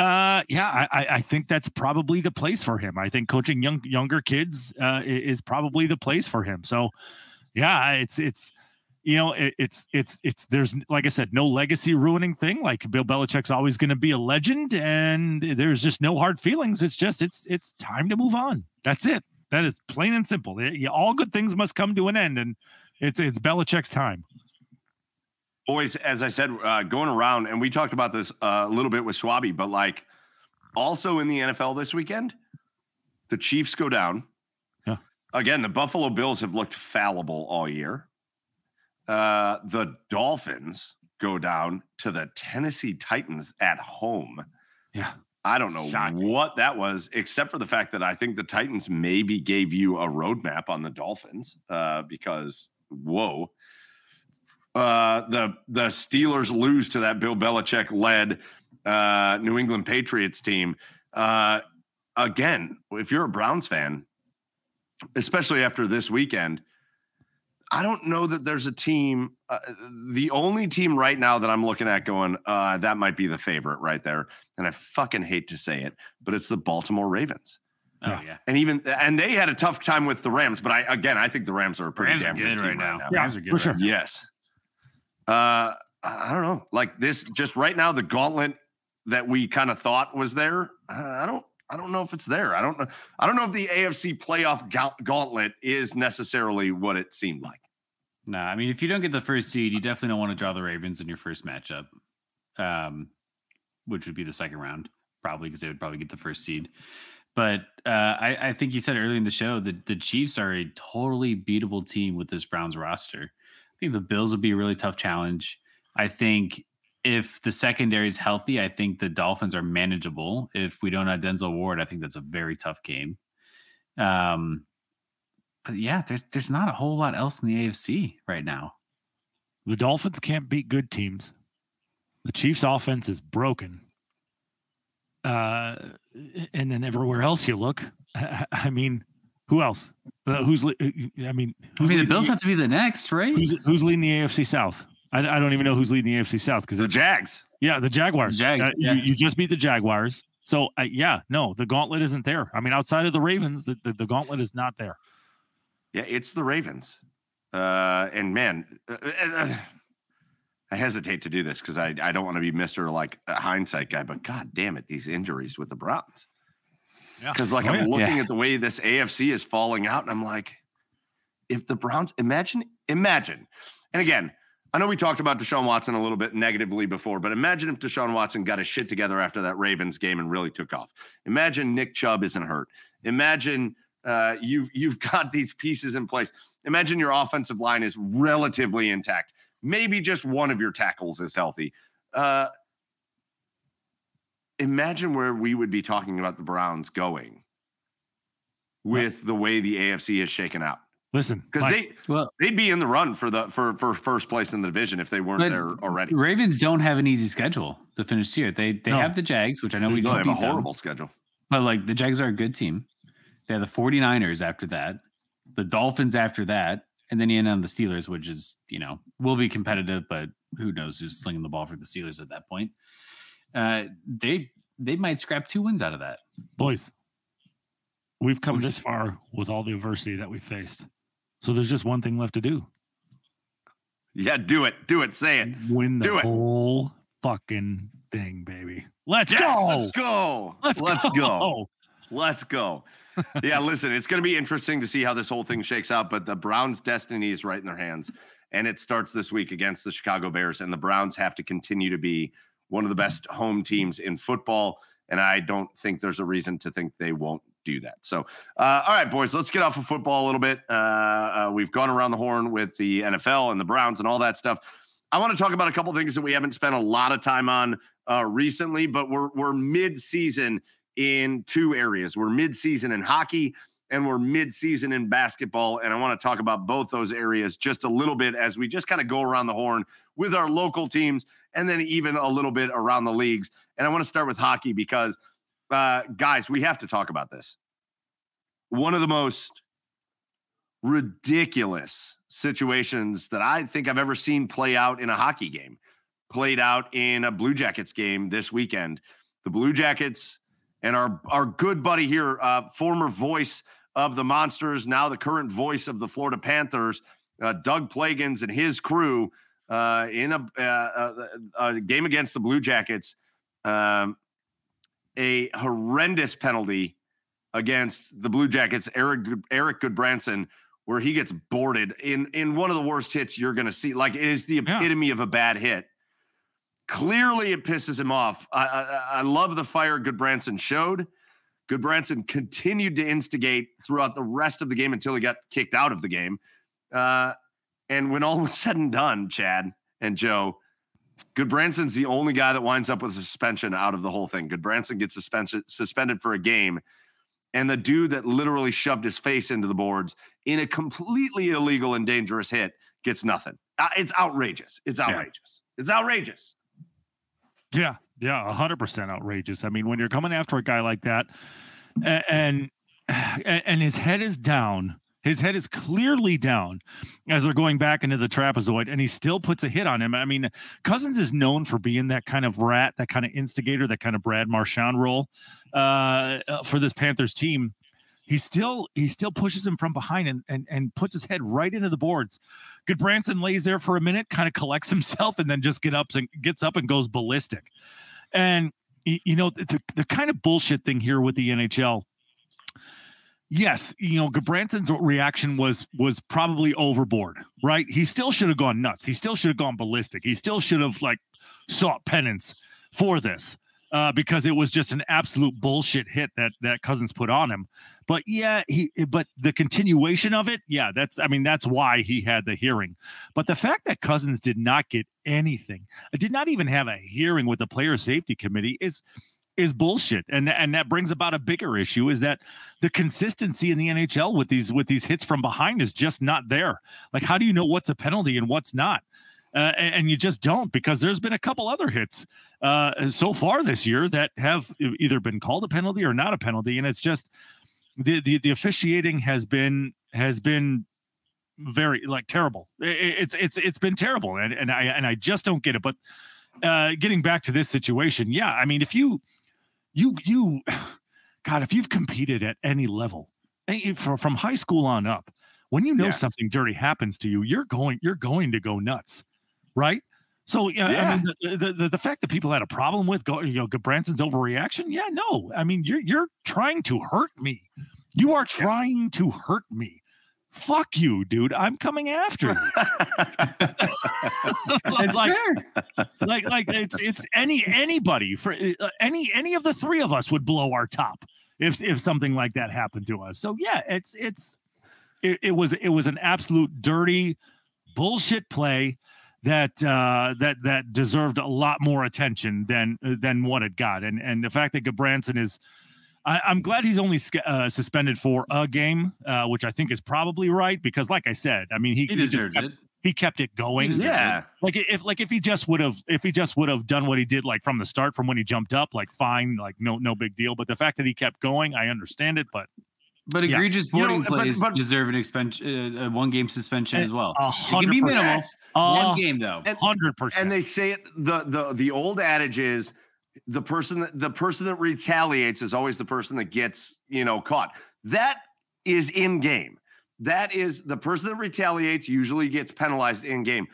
uh yeah I, I think that's probably the place for him. I think coaching young younger kids uh is probably the place for him. So yeah it's it's you know it, it's it's it's there's like i said no legacy ruining thing. Like bill belichick's always going to be a legend and there's just no hard feelings. It's just it's it's time to move on. That's it. That is plain and simple. It- all good things must come to an end, and it's it's Belichick's time. Boys, as I said, uh, going around, and we talked about this uh, a little bit with Schwabbie, but like also in the NFL this weekend, the Chiefs go down. Yeah. Again, the Buffalo Bills have looked fallible all year. Uh, the Dolphins go down to the Tennessee Titans at home. Yeah. I don't know Shocking. what that was, except for the fact that I think the Titans maybe gave you a roadmap on the Dolphins uh, because, whoa. Uh, the the Steelers lose to that Bill Belichick led uh, New England Patriots team. Uh, again, if you're a Browns fan, especially after this weekend, I don't know that there's a team. Uh, the only team right now that I'm looking at going, uh, that might be the favorite right there. And I fucking hate to say it, but it's the Baltimore Ravens. Oh yeah. And even and they had a tough time with the Rams, but I again I think the Rams are a pretty Rams are damn good good right team now. Yeah, Rams are good for sure. right now. Yes. Uh, I don't know. Like this, just right now, the gauntlet that we kind of thought was there. I don't. I don't know if it's there. I don't know. I don't know if the AFC playoff gauntlet is necessarily what it seemed like. No, I mean, if you don't get the first seed, you definitely don't want to draw the Ravens in your first matchup, um, which would be the second round, probably because they would probably get the first seed. But uh, I, I think you said earlier in the show that the Chiefs are a totally beatable team with this Browns roster. I think the Bills would be a really tough challenge. I think if the secondary is healthy, I think the Dolphins are manageable. If we don't have Denzel Ward, I think that's a very tough game. Um, but yeah, there's there's not a whole lot else in the AFC right now. The Dolphins can't beat good teams. The Chiefs' offense is broken. Uh, and then everywhere else you look, I mean, who else? Uh, who's? le- I mean, I mean, the leading Bills have to be the next, right? who's, who's leading the AFC South? I, I don't even know who's leading the AFC South because The Jags. Yeah, the Jaguars. The Jags, Uh, yeah. you, you just beat the Jaguars. So uh, yeah, no, the gauntlet isn't there. I mean, outside of the Ravens, the, the, the gauntlet is not there. Yeah, it's the Ravens. Uh, and man, uh, uh, I hesitate to do this because I, I don't want to be Mister like a hindsight guy, but god damn it, these injuries with the Browns. Yeah. Because like Oh, I'm yeah. looking Yeah. at the way this AFC is falling out, and I'm like, if the Browns imagine, imagine, and again, I know we talked about Deshaun Watson a little bit negatively before, but imagine if Deshaun Watson got his shit together after that Ravens game and really took off. Imagine Nick Chubb isn't hurt. Imagine uh, you've you've got these pieces in place. Imagine your offensive line is relatively intact. Maybe just one of your tackles is healthy. Uh, imagine where we would be talking about the Browns going with the way the AFC is shaken out. Listen, Because they Well, they'd be in the run for the for for first place in the division if they weren't But there already. Ravens don't have an easy schedule to finish here. They they No. have the Jags, which I know we No, just they have a beat them. horrible schedule. But like the Jags are a good team. They have the 49ers after that, the Dolphins after that, and then you end on the Steelers, which is, you know, will be competitive, but who knows who's slinging the ball for the Steelers at that point. Uh, they they might scrap two wins out of that. boys, we've come We this far with all the adversity that we faced. So there's just one thing left to do: Yeah, do it, do it, say it. win the Do it. whole fucking thing, baby. Let's Yes, go. let's go. Let's, let's go. go. Let's go. yeah, listen, it's going to be interesting to see how this whole thing shakes out, but the Browns' destiny is right in their hands. And it starts this week against the Chicago Bears. And the Browns have to continue to be one of the best home teams in football. And I don't think there's a reason to think they won't do that. So, uh, all right, boys, let's get off of football a little bit. Uh, uh, we've gone around the horn with the NFL and the Browns and all that stuff. I want to talk about a couple things that we haven't spent a lot of time on uh, recently, but we're we're mid-season in two areas. We're mid-season in hockey and we're mid-season in basketball, and I want to talk about both those areas just a little bit as we just kind of go around the horn with our local teams, and then even a little bit around the leagues. And I want to start with hockey because, uh, guys, we have to talk about this. One of the most ridiculous situations that I think I've ever seen play out in a hockey game played out in a Blue Jackets game this weekend. The Blue Jackets and our our good buddy here, uh, former voice of the Monsters, now the current voice of the Florida Panthers, uh, Doug Plagens and his crew uh, in a, uh, a, a game against the Blue Jackets, um, a horrendous penalty against the Blue Jackets, Eric Eric Gudbranson, where he gets boarded in in one of the worst hits you're going to see. Like it is the Yeah. epitome of a bad hit. Clearly, it pisses him off. I, I, I love the fire Gudbranson showed. Gudbranson continued to instigate throughout the rest of the game until he got kicked out of the game. Uh, and when all was said and done, Chad and Joe, Gudbranson's the only guy that winds up with a suspension out of the whole thing. Gudbranson gets suspended suspended for a game, and the dude that literally shoved his face into the boards in a completely illegal and dangerous hit gets nothing. Uh, it's outrageous. It's outrageous. It's outrageous. Yeah, yeah, hundred percent outrageous. I mean, when you're coming after a guy like that, and and, and his head is down, his head is clearly down as they're going back into the trapezoid, and he still puts a hit on him. I mean, Cousins is known for being that kind of rat, that kind of instigator, that kind of Brad Marchand role uh, for this Panthers team. He still he still pushes him from behind and, and and puts his head right into the boards. Gudbranson lays there for a minute, kind of collects himself, and then just get up and gets up and goes ballistic. And you know the, the kind of bullshit thing here with the NHL. Yes, you know Gudbranson's reaction was was probably overboard, right? He still should have gone nuts. He still should have gone ballistic. He still should have like sought penance for this uh, because it was just an absolute bullshit hit that that Cousins put on him. But yeah, he but the continuation of it, yeah, that's I mean that's why he had the hearing. But the fact that Cousins did not get anything, did not even have a hearing with the player safety committee is is bullshit. And and that brings about a bigger issue is that the consistency in the NHL with these with these hits from behind is just not there. Like how do you know what's a penalty and what's not? Uh, and, you just don't because there's been a couple other hits uh, so far this year that have either been called a penalty or not a penalty, and it's just the the, the officiating has been has been very like terrible. It's it's it's been terrible, and and I and I just don't get it. But uh, getting back to this situation, yeah, I mean, if you you you, God, if you've competed at any level, eh, from from high school on up, when you know Yeah. something dirty happens to you, you're going you're going to go nuts, right? So yeah, Yeah. I mean the, the the fact that people had a problem with go, you know Branson's overreaction, yeah, no, I mean you're you're trying to hurt me. You are trying to hurt me. Fuck you, dude. I'm coming after you. It's like, fair. like like it's it's any anybody for uh, any any of the three of us would blow our top if if something like that happened to us. So yeah, it's it's it, it was it was an absolute dirty bullshit play that uh that that deserved a lot more attention than than what it got and and the fact that Gudbranson is I, am glad he's only uh, suspended for a game, uh, which I think is probably right because, like I said, I mean he, he, he just kept, it. he kept it going. Yeah, like if like if he just would have if he just would have done what he did like from the start from when he jumped up, like fine, like no no big deal. But the fact that he kept going, I understand it. But but egregious yeah. boarding you know, plays but, but, deserve an expansion, uh, one game suspension as well. A it can be minimal. Uh, one game though, hundred percent. And they say it. The the the old adage is the person that the person that retaliates is always the person that gets you know caught. That is in game. That is the person that retaliates usually gets penalized in game.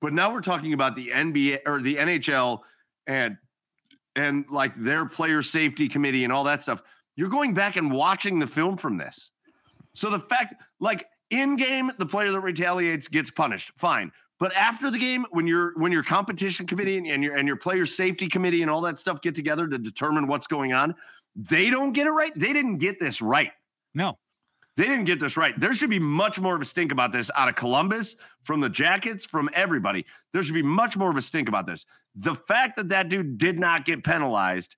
But now we're talking about the NBA or the NHL and and like their player safety committee and all that stuff. You're going back and watching the film from this. So the fact like in game the player that retaliates gets punished. Fine. But after the game, when your when your competition committee and, your and your player safety committee and all that stuff get together to determine what's going on, they don't get it right. They didn't get this right. No, they didn't get this right. There should be much more of a stink about this out of Columbus, from the Jackets, from everybody. There should be much more of a stink about this. The fact that that dude did not get penalized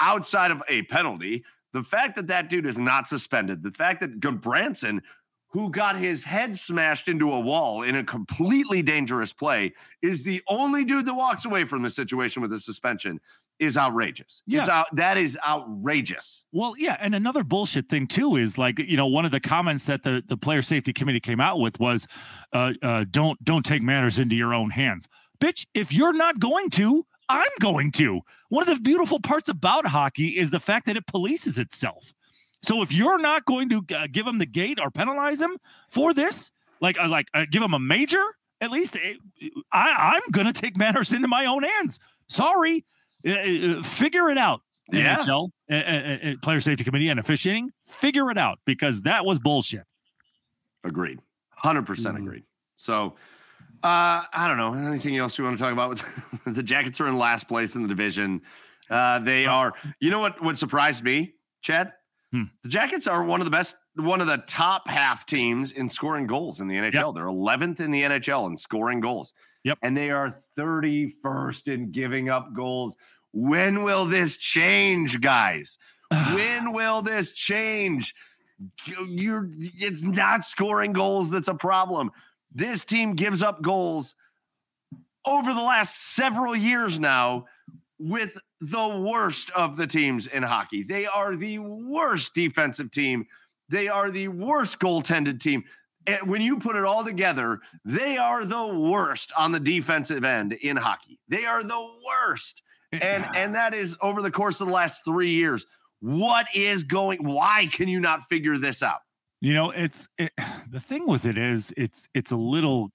outside of a penalty, the fact that that dude is not suspended, the fact that Branson who got his head smashed into a wall in a completely dangerous play, is the only dude that walks away from the situation with a suspension is outrageous. Yeah. It's out that is outrageous. Well, yeah, and another bullshit thing too is like, you know, one of the comments that the the player safety committee came out with was uh, uh don't don't take matters into your own hands. Bitch, if you're not going to, I'm going to. One of the beautiful parts about hockey is the fact that it polices itself. So if you're not going to uh, give him the gate or penalize him for this, like uh, like uh, give him a major at least, eh, I, I'm going to take matters into my own hands. Sorry, uh, uh, figure it out. Yeah. NHL, uh, Player Safety Committee, and officiating, figure it out because that was bullshit. Agreed, hundred percent Mm-hmm. agreed. So. Uh, I don't know. Anything else you want to talk about? With the Jackets are in last place in the division. Uh, they are. You know what? What surprised me, Chad? Hmm. The Jackets are one of the best, one of the top half teams in scoring goals in the NHL. Yep. They're 11th in the NHL in scoring goals. Yep. And they are 31st in giving up goals. When will this change, guys? when will this change? You're it's not scoring goals that's a problem. This team gives up goals over the last several years now with the worst of the teams in hockey. They are the worst defensive team. They are the worst goaltended team. And when you put it all together, they are the worst on the defensive end in hockey. They are the worst. Eh, and and that is over the course of the last 3 years. What is going why can you not figure this out? You know, it's it, the thing with it is it's it's a little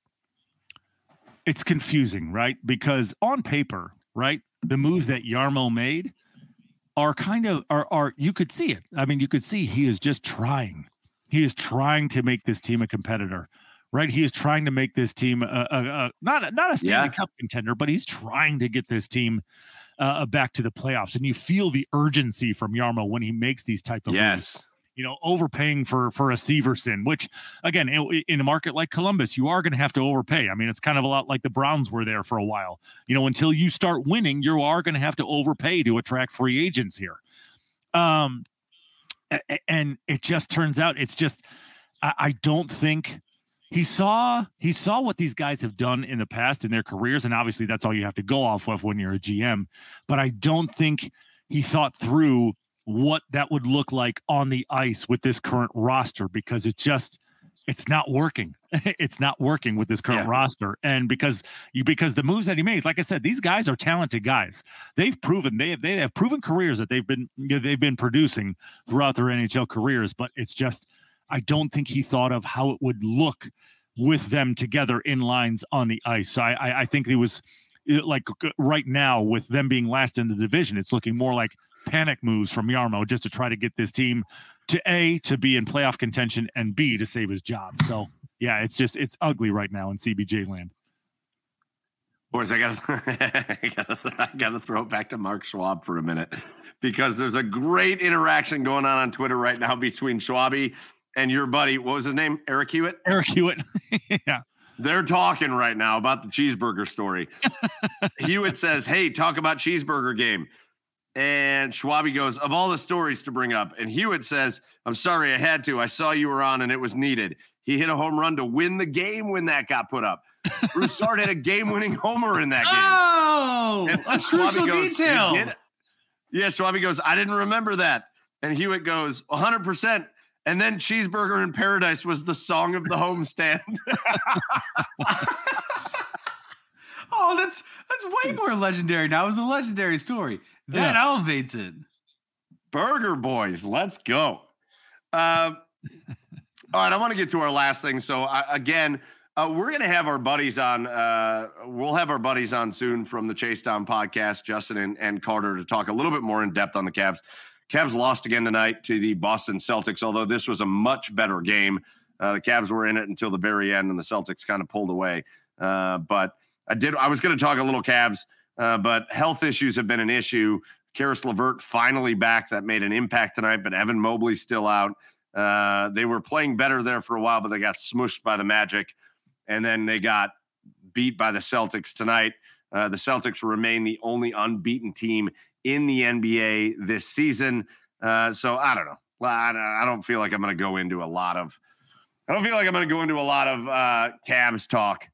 it's confusing, right? Because on paper, right, the moves that Jarmo made are kind of are are you could see it. I mean, you could see he is just trying. He is trying to make this team a competitor, right? He is trying to make this team a, a, a not a, not a Stanley Yeah. Cup contender, but he's trying to get this team uh, back to the playoffs. And you feel the urgency from Jarmo when he makes these type of moves you know, overpaying for for a Severson, which again, in, in a market like Columbus, you are going to have to overpay. I mean, it's kind of a lot like the Browns were there for a while. You know, until you start winning, you are going to have to overpay to attract free agents here. Um, and it just turns out it's just I, I don't think he saw he saw what these guys have done in the past in their careers, and obviously that's all you have to go off of when you're a GM. But I don't think he thought through what that would look like on the ice with this current roster because it's just it's not working. it's not working with this current Yeah. roster. And because you because the moves that he made, like I said, these guys are talented guys. They've proven they have they have proven careers that they've been they've been producing throughout their NHL careers, but it's just I don't think he thought of how it would look with them together in lines on the ice. So I I, I think he was like right now with them being last in the division, it's looking more like panic moves from Jarmo just to try to get this team to A to be in playoff contention and B to save his job. So yeah, it's just it's ugly right now in CBJ land. I gotta, I gotta, I gotta throw it back to Mark Schwab for a minute because there's a great interaction going on on Twitter right now between Schwabbie and your buddy. What was his name? Eric Hewitt. Eric Hewitt. yeah. They're talking right now about the cheeseburger story. Hewitt says, "Hey, talk about cheeseburger game." And Schwabbie goes, Of all the stories to bring up, and Hewitt says, I'm sorry, I had to. I saw you were on and it was needed. He hit a home run to win the game when that got put up. Broussard had a game winning homer in that game. Oh, And a crucial goes, detail. Yeah, Schwabbie goes, I didn't remember that. And Hewitt goes, 100%. And then Cheeseburger in Paradise was the song of the homestand. Oh, that's that's way more legendary. Now It was a legendary story. That elevates it. Burger Boys, let's go. Um, all right, I want to get to our last thing. So uh, again, uh, we're going to have our buddies on. Uh, we'll have our buddies on soon from the Chase Down podcast, Justin and, and Carter, to talk a little bit more in depth on the Cavs. Cavs lost again tonight to the Boston Celtics, although this was a much better game. Uh, the Cavs were in it until the very end, and the Celtics kind of pulled away. Uh, but I did. I was going to talk a little Cavs, uh, but health issues have been an issue. Caris LeVert finally back. That made an impact tonight, but Evan Mobley's still out. Uh, they were playing better there for a while, but they got smushed by the Magic, and then they got beat by the Celtics tonight. Uh, the Celtics remain the only unbeaten team in the NBA this season. Uh, so I don't know. I, don't feel like I'm going to go into a lot of. I don't feel like I'm going to go into a lot of uh, Cavs talk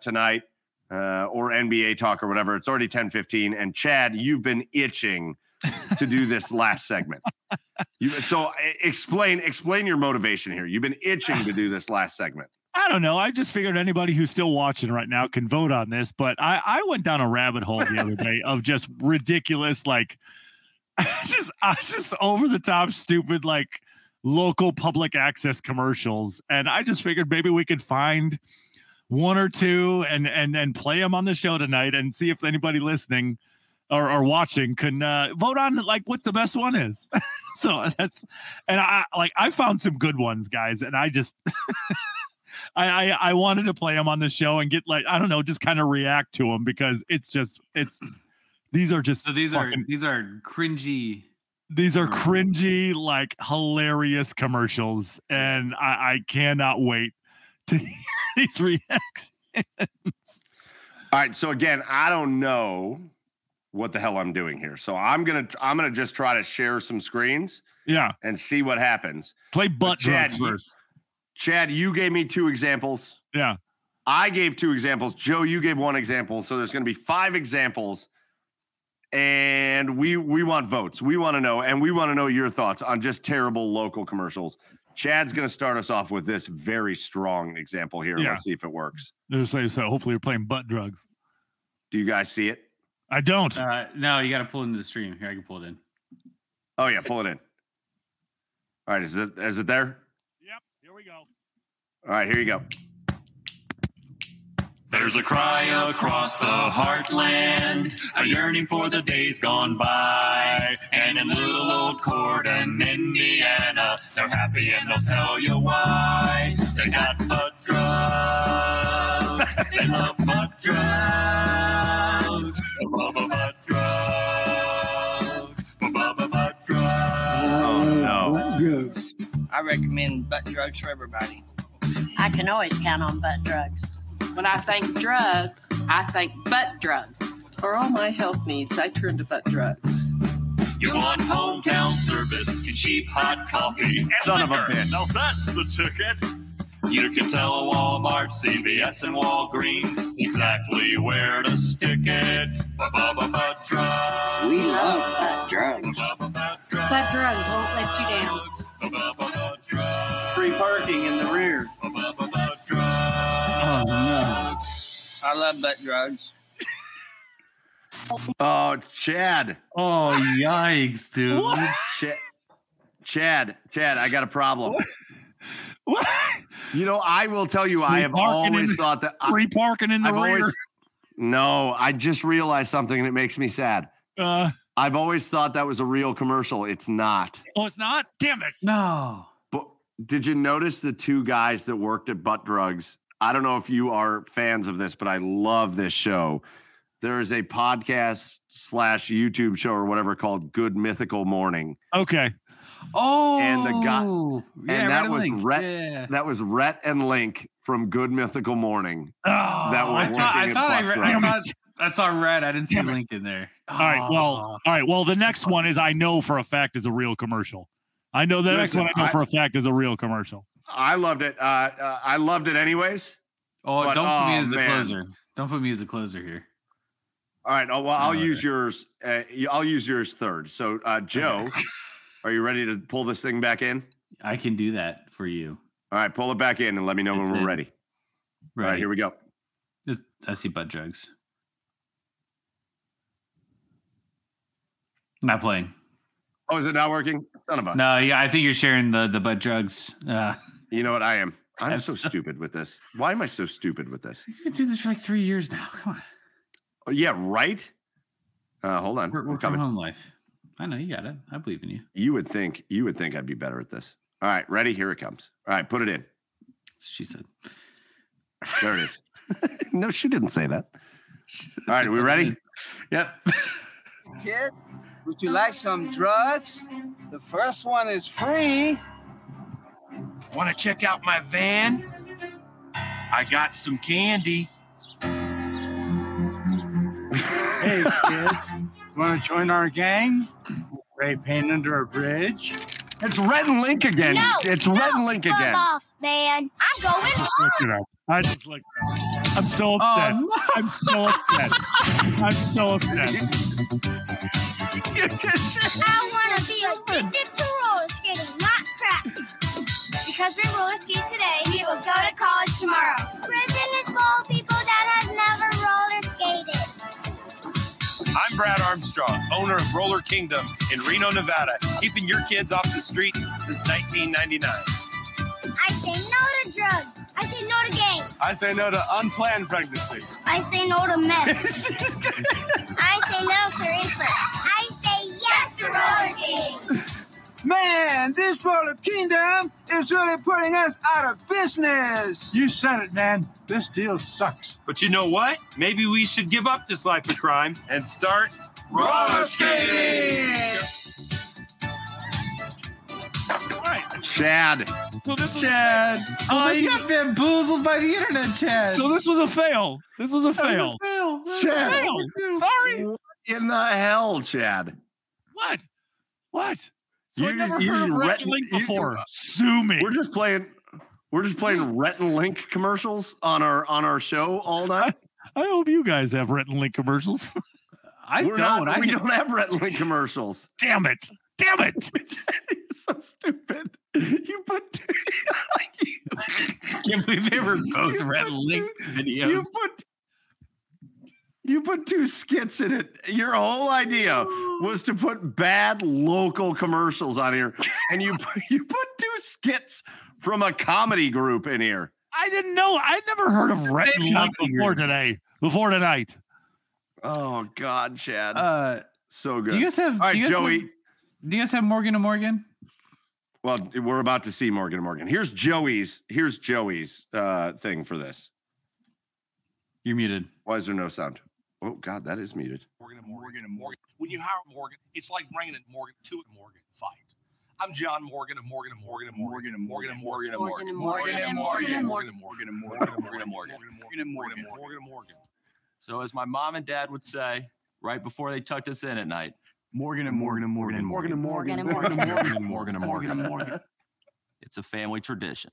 tonight uh, or NBA talk or whatever. It's already 10 15. And Chad, you've been itching to do this last segment. You, so uh, explain explain your motivation here. You've been itching to do this last segment. I don't know. I just figured anybody who's still watching right now can vote on this, but I, I went down a rabbit hole the other day of just ridiculous, like just I just over the top, stupid, like local public access commercials, and I just figured maybe we could find one or two and and and play them on the show tonight and see if anybody listening or, or watching can uh, vote on like what the best one is. so that's and I like I found some good ones, guys, and I just. I, I I wanted to play them on the show and get like I don't know, just kind of react to them because it's just it's these are just So these fucking- are these are cringy. these are cringy like hilarious commercials and I, I cannot wait to hear these reactions. All right. So again, I don't know what the hell I'm doing here. So I'm gonna I'm gonna just try to share some screens Yeah, and see what happens. play butt Chad, drugs you- first. Chad, you gave me two examples. Yeah. I gave two examples. Joe, you gave one example. So there's going to be five examples, and we we want votes. We want to know, and we want to know your thoughts on just terrible local commercials. Chad's going to start us off with this very strong example here. Yeah. Let's see if it works. So, so hopefully you're playing butt drugs. Do you guys see it? I don't. Uh, no, you got to pull it into the stream. Here, I can pull it in. Oh yeah, pull it in. All right, is it is it there? yep, here we go. All right, here you go. There's a cry across the heartland, a yearning for the days gone by. And in little old Corydon, Indiana, they're happy and they'll tell you why. They got butt drugs. They love butt drugs. They love butt drugs. Butt butt drugs. Oh no. I recommend butt drugs for everybody. I can always count on butt drugs. When I think drugs, I think butt drugs. For all my health needs, I turn to butt drugs. You want hometown service and cheap hot coffee. and Son of a bitch. Now that's the ticket. You can tell a Walmart, CVS, and Walgreens exactly where to stick it. Ba-ba-ba-ba drugs. We love butt drugs. Butt drugs won't let you down. Drugs. Free parking in the rear. I love butt drugs. Oh, Chad. Oh yikes, dude! Chad. Chad, Chad, I got a problem. What? You know, I will tell you, I have always in- thought that. I, Free parking in the I've rear. always, no, I just realized something and it makes me sad. uh, I've always thought that was a real commercial. It's not. oh, it's not. Damn it. No. But did you notice the two guys that worked at Butt Drugs? I don't know if you are fans of this, but I love this show. There is a podcast slash YouTube show or whatever called Good Mythical Morning. Okay. Oh, And the guy- oh, yeah, that Rhett was Link. Rhett- Yeah. That was Rhett and Link from Good Mythical Morning. Oh, That were I working thought, I thought I, Buck read, I thought I saw Rhett. I didn't see Damn it. link in there. All right. Well, Oh. all right. Well, the next one is I know for a fact is a real commercial. I know the next one I know I- for a fact is a real commercial. I loved it. Uh, uh, I loved it anyways. oh, but- don't put me oh, as a man. closer. Don't put me as a closer here. All right. Oh, well, I'll use yours. Uh, I'll use yours third. So, uh, Joe, are you ready to pull this thing back in? I can do that for you. All right, pull it back in and let me know when we're ready. All Right right, here we go. Just, I see butt drugs. Not playing. Oh, is it not working? Son of a. No, yeah, I think you're sharing the the butt drugs. Uh, You know what? I am. I'm so That's- stupid with this. Why am I so stupid with this? he's been doing this for like three years now. Come on, Oh, yeah, right. Uh, hold on. work, I'm work from coming. home life. I know you got it. I believe in you. You would think you would think I'd be better at this. All right, ready? Here it comes. All right, put it in. She said. There it is. no, she didn't say that. All right, are we ready? Yep. Kid, would you like some drugs? The first one is free. Want to check out my van? I got some candy. Hey, kid, want to join our gang? Ray paint under a bridge? It's Rhett and Link again. No, it's no, Rhett and Link fuck again. off, man. I'm going Just look it up. I just looked it up. I'm so oh, upset. Oh, no. I'm so upset. I'm so upset. I want to be addicted to Because we roller skate today, we will go to college tomorrow. Prison is full of people that have never roller skated. I'm Brad Armstrong, owner of Roller Kingdom in Reno, Nevada, keeping your kids off the streets since 1999. I say no to drugs. I say no to games. I say no to unplanned pregnancy. I say no to meth. I say no to reefer. I say yes to roller skating. Man, this roller kingdom is really putting us out of business. You said it, man. This deal sucks. But you know what? Maybe we should give up this life of crime and start roller skating. All right. Chad. So this was Chad. Oh, this you was- got bamboozled by the internet, Chad. so this was a fail. This was a fail. fail. Chad. Fail. Sorry. What in the hell, Chad? What? What? So You I've never just- you heard of Rhett ret- and Link you- before. Sue me. We're just playing. We're just playing Rhett and Link commercials on our on our show all night. I hope you guys have Rhett and Link commercials. I We're don't. not. I we don't have Rhett and Link commercials. Damn it. Damn it. so stupid. You put can't believe they were both Rhett link videos. you put you put two skits in it. Your whole idea was to put bad local commercials on here, and you put, you put two skits from a comedy group in here. I didn't know. I never heard of Rhett and Link before today. Before tonight. Oh God, Chad, uh, so good. do you guys have? All right, do you guys Joey. Have, do you guys have Morgan and Morgan? Well, we're about to see Morgan and Morgan. Here's Joey's. Here's Joey's uh, thing for this. You're muted. Why is there no sound? Oh God, that is muted. Morgan and Morgan and Morgan. When you hire Morgan, it's like bringing a Morgan to a Morgan fight. I'm John Morgan and Morgan and Morgan and Morgan and Morgan and Morgan and Morgan and Morgan and Morgan and Morgan and Morgan and Morgan and Morgan and Morgan and Morgan and Morgan and Morgan. So as my mom and dad would say, right before they tucked us in at night, Morgan and Morgan and Morgan and Morgan and Morgan and Morgan and Morgan and Morgan and Morgan and Morgan. It's a family tradition.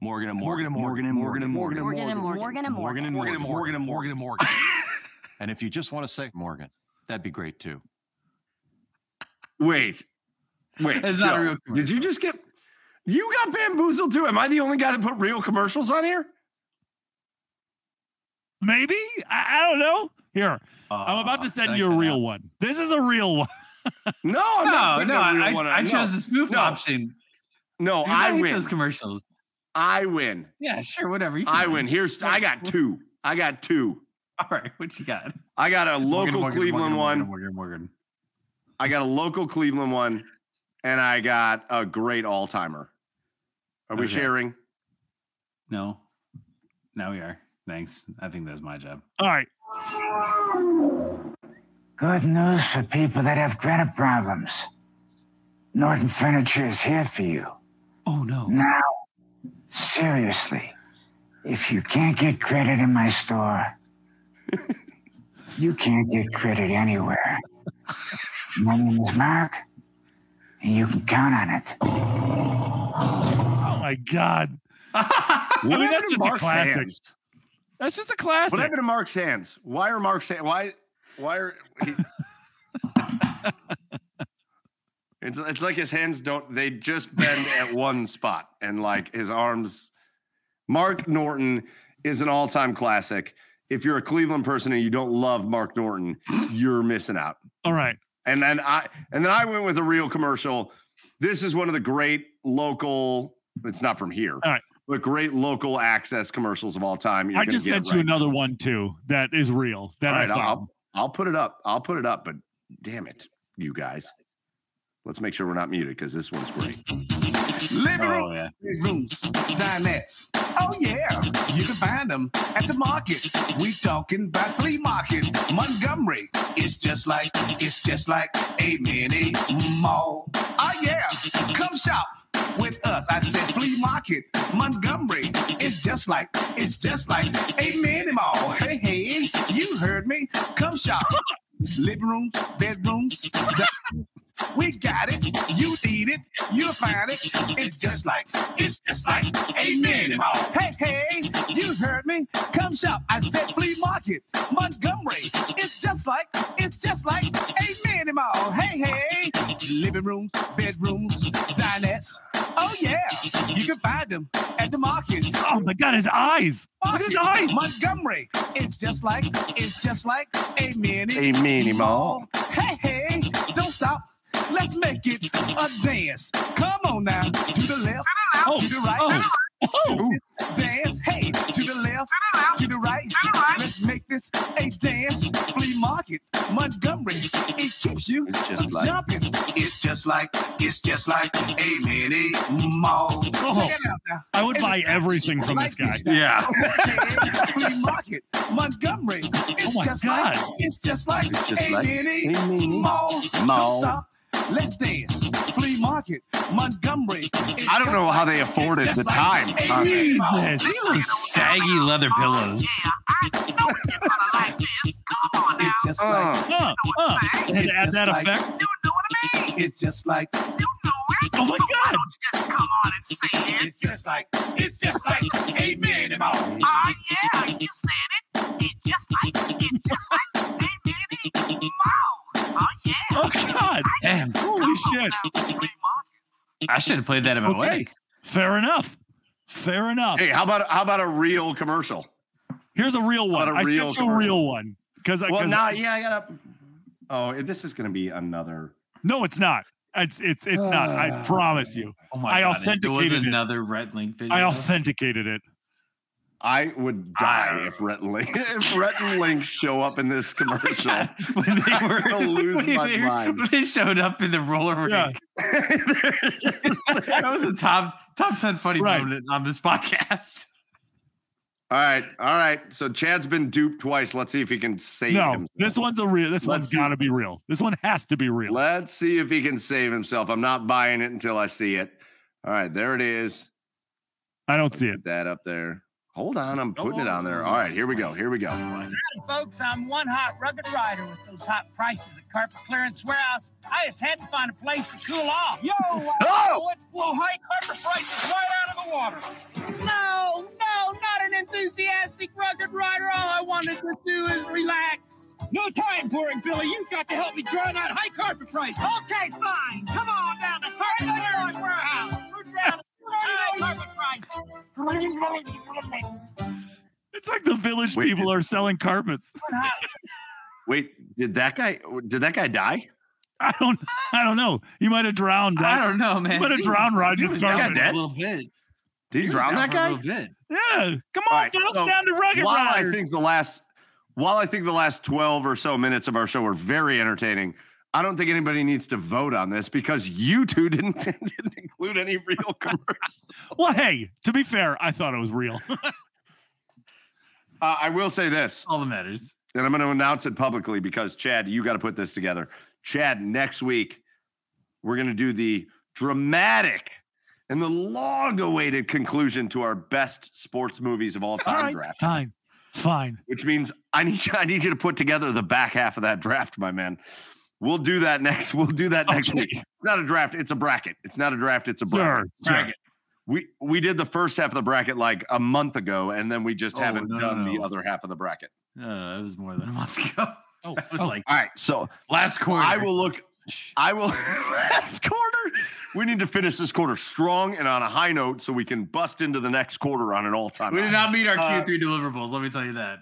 Morgan and Morgan and Morgan and Morgan and Morgan and Morgan and Morgan and Morgan and Morgan morgan and Morgan and Morgan and Morgan. And if you just want to say Morgan, that'd be great too. Wait, wait. It's not a Joe, real Did you just get? You got bamboozled too. Am I the only guy that put real commercials on here? Maybe? I, I don't know. Here. I'm about to ah, send you a real one. This is a real one. No, I'm. No, putting no. I, one on. I chose the spoof No. option. No, Because I hate win. those commercials. I win. Yeah, sure, whatever. You can I win. Here's I got two. I got two. All right, what you got? I got a Morgan, local Morgan, Cleveland Morgan, one. Morgan, Morgan, Morgan. I got a local Cleveland one, and I got a great all timer. Are we Okay. sharing? No, now we are. Thanks. I think that's my job. All right. Good news for people that have credit problems. Norton Furniture is here for you. Oh no. Now, seriously, if you can't get credit in my store, You can't get credit anywhere. My name is Mark, and you can count on it. Oh my god. I mean, that's to just a classic. hands? That's just a classic. What happened to Mark's hands? Why are Mark's hands? Why? Why are? He, it's it's like his hands don't. They just bend at one spot, and like his arms. Mark Norton is an all-time classic. If you're a Cleveland person and you don't love Mark Norton, you're missing out. All right. And then I and then I went with a real commercial. This is one of the great local. It's not from here. All right. But great local access commercials of all time. You're I just sent you right. another one too that is real that All I found. I'll, I'll put it up. I'll put it up. But damn it, you guys. Let's make sure we're not muted because this one's great. Living Oh, yeah. dinettes. Oh yeah, you can find them at the market. We talking about flea market, Montgomery. It's just like it's just like a mini mall. Oh yeah, come shop with us. I said flea market, Montgomery. It's just like it's just like a mini mall. Hey hey, you heard me. Come shop. Living rooms, bedrooms. We got it. You need it. You'll find it. It's just like, it's just like a mini mall. Hey, hey, you heard me. Come shop. I said flea market, Montgomery. It's just like, it's just like a mini mall. Hey, hey, living rooms, bedrooms, dinettes. Oh yeah, you can find them at the market. Oh my god, his eyes. Look at his eyes. Montgomery. It's just like, it's just like a mini, A mini mall. Hey, hey, don't stop. Let's make it a dance. Come on now, to the left, Oh, to the right. oh, oh. Dance, hey, to the left, to the right. Let's make this a dance. Flea market, Montgomery. It keeps you It's just like- jumping. It's just like, it's just like a mini mall. Oh. Check it. I would It's buy everything from like this guy. this. Yeah. Flea market, Montgomery. Oh it's Oh my just God. Like, it's just like It's just a like mini mini mall. mall. Don't stop. Let's dance. Flea market, Montgomery. It's I don't know just how they it's afforded just the like time a on mini this. mall. Jesus. These are saggy leather pillows. It's just like Uh, uh. And It's add that just like- effect. it's just like Oh my god. it's just like it's just like a mini mall. Damn. Holy shit. I should have played that at my Okay. wedding. Fair enough. Fair enough. Hey, how about how about a real commercial? Here's a real one. About a I real sent you a real one because I. Well, 'cause- now, yeah, I gotta. Oh, this is gonna be another. No, it's not. It's it's it's not. I promise you. Oh my I god. if There was authenticated it. another Rhett Link video. I authenticated it. I would die if Rhett and Link if Rhett and Link show up in this commercial. when they I'm were gonna lose when my they, mind. when they showed up in the roller rink. Yeah. that was a top top ten funny Right. moment on this podcast. All right, all right. So Chad's been duped twice. Let's see if he can save No, him. this one's a real. This Let's one's see. got to be real. This one has to be real. Let's see if he can save himself. I'm not buying it until I see it. All right, there it is. I don't see it. That up there. Hold on, I'm putting it on there. Oh, All right, here we go. Here we go. Folks. I'm one hot rugged rider with those hot prices at Carpet Clearance Warehouse. I just had to find a place to cool off. Yo, uh, Oh! let's blow high carpet prices right out of the water. No, no, not an enthusiastic rugged rider. All I wanted to do is relax. No time, boring Billy. You've got to help me drown out high carpet prices. Okay, fine. Come on down to Carpet Clearance Warehouse. We're down to high carpet prices. It's like the village Wait, people are selling carpets. Wait, did that guy did that guy die? I don't. I don't know. He might have drowned. I don't know, man. He might have drowned was- riding he his carpet. for a little bit. Did he, He drown that guy? little. Yeah. Come on, right, folks, so down to rugged while I think the last while I think the last 12 or so minutes of our show were very entertaining, I don't think anybody needs to vote on this because you two didn't, didn't include any real commercials. well, hey, to be fair, I thought it was real. Uh, I will say this, All that matters. and I'm going to announce it publicly because Chad, you got to put this together. Chad, next week we're going to do the dramatic and the long-awaited conclusion to our best sports movies of all All time right, draft. fine, Fine. which means I need I need you to put together the back half of that draft, my man. We'll do that next. We'll do that next Okay. week. It's not a draft. It's a bracket. It's not a draft. It's a Sure, bracket. sure. We we did the first half of the bracket like a month ago, and then we just Oh, haven't no, no, done the other half of the bracket. Uh, it was more than a month ago. Oh, It was oh, like All right, so last quarter. I will look. I will last quarter. We need to finish this quarter strong and on a high note, so we can bust into the next quarter on an all-time. We high. did not meet our Uh, Q3 deliverables. Let me tell you that.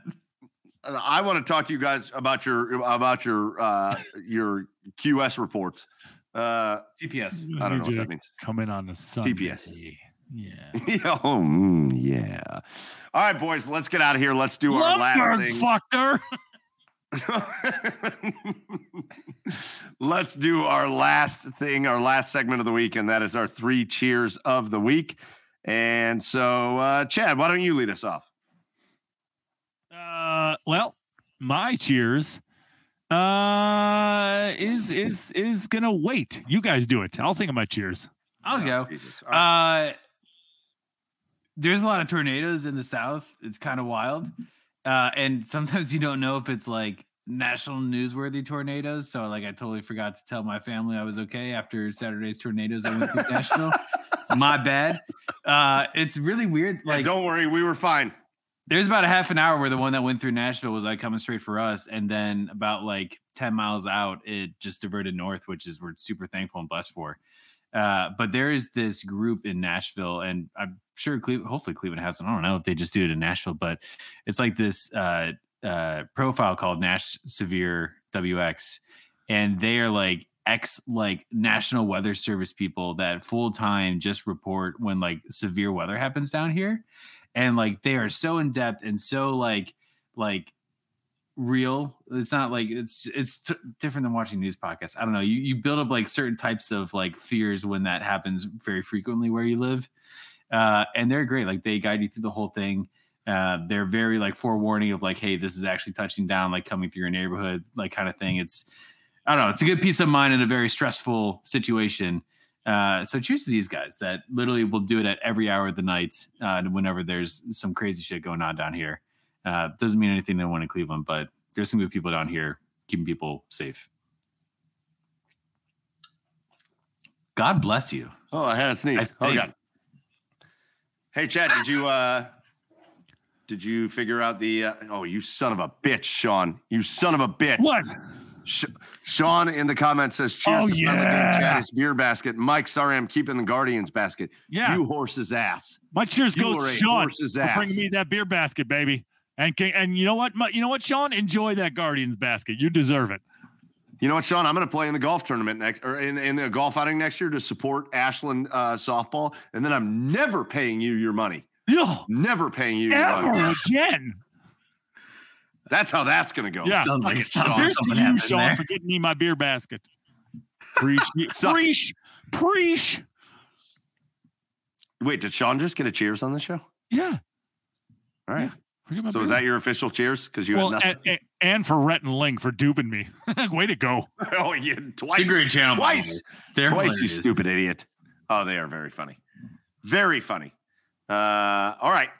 I want to talk to you guys about your about your uh your QS reports. Uh TPS. I don't know Need what that means. Come in on the Sunday. TPS. Yeah. yeah, oh, mm, yeah. All right, boys, let's get out of here. Let's do our last Lumbergh thing. fucked her. let's do our last thing, our last segment of the week, and that is our three cheers of the week. And so, uh, Chad, why don't you lead us off? Uh, well, my cheers uh is is is gonna wait. You guys do it. I'll think of my cheers. I'll Oh, go. Jesus. All right. Uh, there's a lot of tornadoes in the south. It's kind of wild, uh, and sometimes you don't know if it's like national newsworthy tornadoes. So, like, I totally forgot to tell my family I was okay after Saturday's tornadoes. I went through Nashville. My bad. Uh, it's really weird. Yeah, Like, don't worry, we were fine. There's about a half an hour where the one that went through Nashville was like coming straight for us, and then about like ten miles out, it just diverted north, which is we're super thankful and blessed for. Uh, but there is this group in Nashville, and I'm sure, Cle- hopefully, Cleveland has. Them. I don't know if they just do it in Nashville, but it's like this uh, uh, profile called Nash Severe WX, and they are like ex like National Weather Service people that full time just report when like severe weather happens down here, and like they are so in depth and so like like real. It's not like it's it's t- different than watching news podcasts. I don't know. You, you build up like certain types of like fears when that happens very frequently where you live. Uh and they're great. Like they guide you through the whole thing. Uh they're very like forewarning of like hey this is actually touching down like coming through your neighborhood like kind of thing. It's i don't know. It's a good peace of mind in a very stressful situation uh, so cheers to these guys that literally will do it at every hour of the night uh, whenever there's some crazy shit going on down here. Uh, doesn't mean anything to anyone in Cleveland, but there's some good people down here keeping people safe. God bless you. Oh, I had a sneeze. Oh God. Hey, Chad, did you uh did you figure out the uh, oh you son of a bitch, Sean. You son of a bitch. What? Sh- Sean in the comments says, Cheers Oh, to yeah. and Chaddy's beer basket. Mike, sorry, I'm keeping the Guardians basket. Yeah. You horse's ass. My cheers You goes to Sean horse's for bringing me that beer basket, baby. And can, and you know what? You know what, Sean? Enjoy that Guardians basket. You deserve it. You know what, Sean? I'm going to play in the golf tournament next, or in, in the golf outing next year to support Ashland uh, softball, and then I'm never paying you your money. Yeah. Never paying you your money. Ever again. That's how that's going to go. Yeah. Sounds like it sounds like Cheers to something you, happened Sean, there. for getting me my beer basket. Preach. Suck. Preach. Preach. Wait, did Sean just get a cheers on the show? Yeah. All right. Forget my So is that your official cheers? Because you well, had nothing. and, and, and for Rhett and Link for duping me. Way to go. oh, yeah, twice. It's a great channel. by. Twice. They're Twice, you stupid idiot. Oh, they are very funny. Very funny. Uh, all right.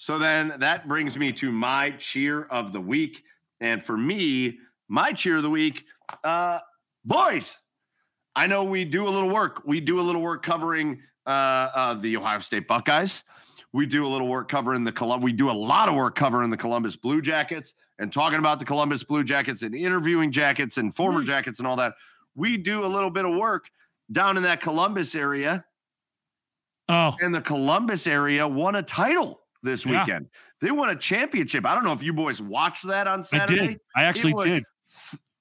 So then that brings me to my cheer of the week. And for me, my cheer of the week, uh, boys, I know we do a little work. We do a little work covering uh, uh, the Ohio State Buckeyes. We do a little work covering the Colum. We do a lot of work covering the Columbus Blue Jackets and talking about the Columbus Blue Jackets and interviewing jackets and former jackets and all that. We do a little bit of work down in that Columbus area, Oh, and the Columbus area won a title this Yeah. weekend. They won a championship. I don't know if you boys watched that on I Saturday. did. I actually It was- did.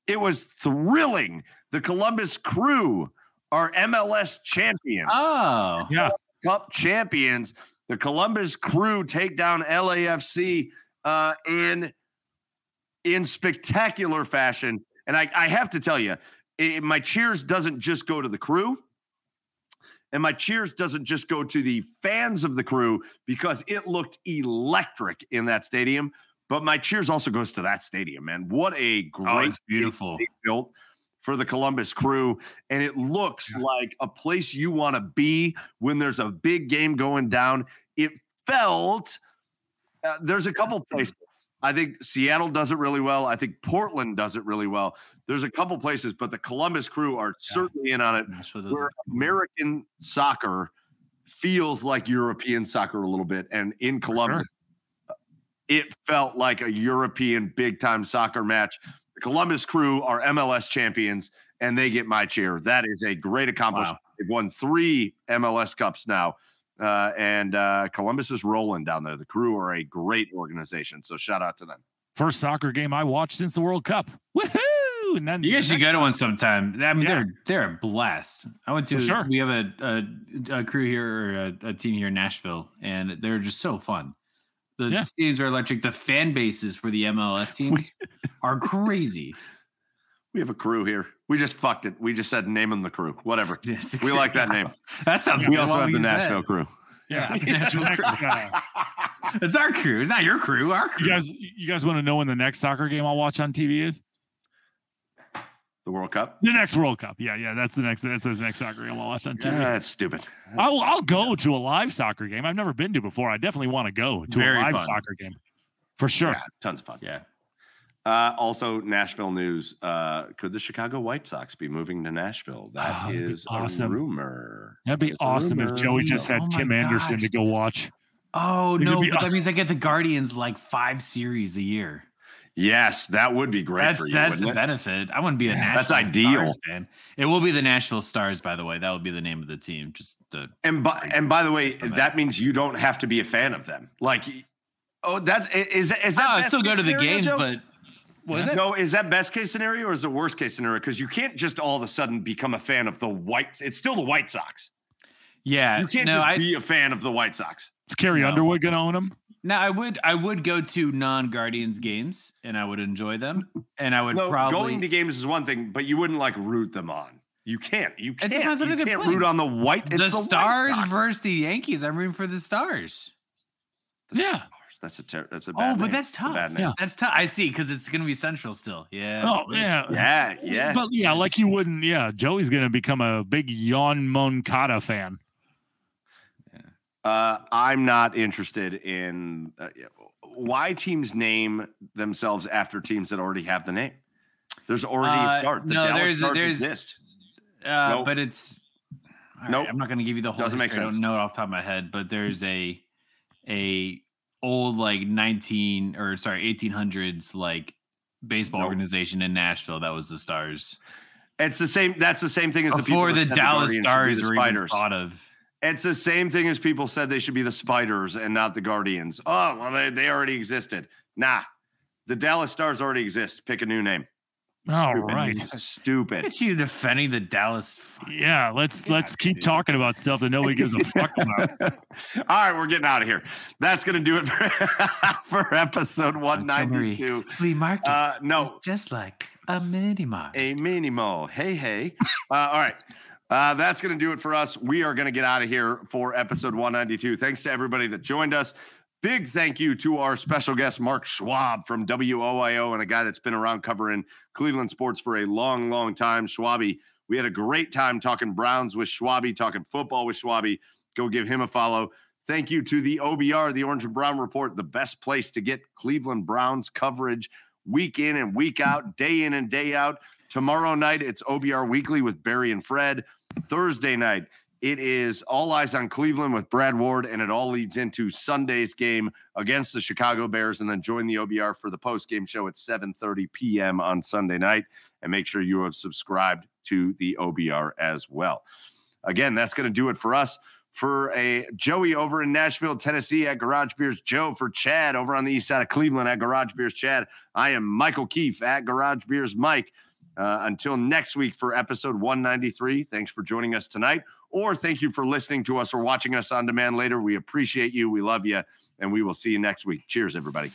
It was thrilling. The Columbus Crew are MLS champions. Oh, Yeah. Cup champions. The Columbus Crew take down LAFC uh, in in spectacular fashion. And I, I have to tell you, it, my cheers doesn't just go to the crew, and my cheers doesn't just go to the fans of the crew because it looked electric in that stadium. But my cheers also goes to that stadium, man. What a great oh, it's beautiful. they built for the Columbus crew. And it looks like a place you want to be when there's a big game going down. It felt, uh, there's a couple places. I think Seattle does it really well. I think Portland does it really well. There's a couple places, but the Columbus crew are certainly in on it. Where American soccer feels like European soccer a little bit. And in Columbus, uh, it felt like a European big time soccer match. The Columbus crew are MLS champions and they get my cheer. That is a great accomplishment. They've won three MLS Cups now. Uh, and uh, Columbus is rolling down there. The crew are a great organization. So shout out to them. First soccer game I watched since the World Cup. Woohoo! And then You guys should go to one sometime. I mean, Yeah. they're they're a blast. I went to. For sure. We have a, a, a crew here, or a, a team here in Nashville, and they're just so fun. The Yeah. stadiums are electric. The fan bases for the MLS teams are crazy. We have a crew here. We just fucked it. We just said name them the crew. Whatever. Yes. We like that name. That sounds We also have the we use that? Nashville crew. Yeah. Nashville crew. Uh, It's our crew. It's not your crew. Our crew. you guys, you guys want to know when the next soccer game I'll watch on TV is? The World Cup. The next World Cup. Yeah, yeah, that's the next. That's the next soccer game I'll watch on TV. Yeah, That's stupid. I'll I'll go to a live soccer game. I've never been to before. I definitely want to go to Very a live fun. soccer game for sure. Yeah, tons of fun. Yeah. Uh, also, Nashville news. Uh, could the Chicago White Sox be moving to Nashville? That Oh, is awesome. a rumor. That'd be It's awesome if rumor. Joey just had Oh Tim Anderson gosh. to go watch. Oh It could no, be- but that means I get the Guardians like five series a year. Yes, that would be great That's for you. that's the it? benefit. I wouldn't be a Yeah, Nashville that's ideal. Stars fan. It will be the Nashville Stars, by the way. That would be the name of the team. Just to, And by and by the way, that. that means you don't have to be a fan of them. Like, oh, that's is is that Oh, I still go to the scenario, games, Joe? but what is it? No, is that best case scenario or is it worst case scenario? Because you can't just all of a sudden become a fan of the White. It's still the White Sox. Yeah, You can't no, just I, be a fan of the White Sox. Is Carrie No. Underwood gonna own them? now I would I would go to non Guardians games and I would enjoy them, and I would No, probably going to games is one thing, but you wouldn't like root them on. You can't. You can't. depends on you can't playing. root on the White. the it's Stars Sox. versus the Yankees. I'm rooting for the Stars. Yeah. That's a ter- that's a Oh, bad but name. that's tough. bad name. Yeah. That's tough. I see because it's going to be Central still. Yeah. Oh yeah. Yeah, yeah. But yeah, like you wouldn't. Yeah, Joey's gonna become a big Yoán Moncada fan. Uh, I'm not interested in uh, why teams name themselves after teams that already have the name. There's already Uh, a start. The no, Dallas there's- Stars there's- exist. Uh, Nope. But it's all right, Nope. I'm not going to give you the whole. Doesn't make history. I don't know it off the top of my head, but there's a a old like 19 or sorry 1800s like baseball Nope. organization in Nashville that was the Stars It's the same. That's the same thing as the people before that the Dallas Stars the were even Spiders. thought of. It's the same thing as people said they should be the Spiders and not the Guardians. Oh, well, they, they already existed. Nah, the Dallas Stars already exist. Pick a new name. All Stupid. right. Stupid. Look you defending the Dallas. Yeah, let's let's keep talking about stuff that nobody gives a fuck about. All right, we're getting out of here. That's going to do it for, for episode 192. Flea market. Uh, is no, just like a mini market. a minimo. Hey, hey. Uh, all right. Uh, that's going to do it for us. We are going to get out of here for episode 192. Thanks to everybody that joined us. Big thank you to our special guest, Mark Schwab from WOIO, and a guy that's been around covering Cleveland sports for a long, long time. Schwabbie, we had a great time talking Browns with Schwabbie, talking football with Schwabbie. Go give him a follow. Thank you to the OBR, the Orange and Brown Report, the best place to get Cleveland Browns coverage week in and week out, day in and day out. Tomorrow night, it's OBR Weekly with Barry and Fred. Thursday night, it is All Eyes on Cleveland with Brad Ward, and it all leads into Sunday's game against the Chicago Bears. And then join the OBR for the post game show at 7:30 p.m. on Sunday night. And make sure you have subscribed to the OBR as well. Again, that's going to do it for us. For a Joey over in Nashville, Tennessee at Garage Beers, Joe for Chad over on the east side of Cleveland at Garage Beers, Chad. I am Michael Keefe at Garage Beers, Mike. Uh, until next week for episode 193, thanks for joining us tonight, or thank you for listening to us or watching us on demand later. We appreciate you. We love you, and we will see you next week. Cheers, everybody.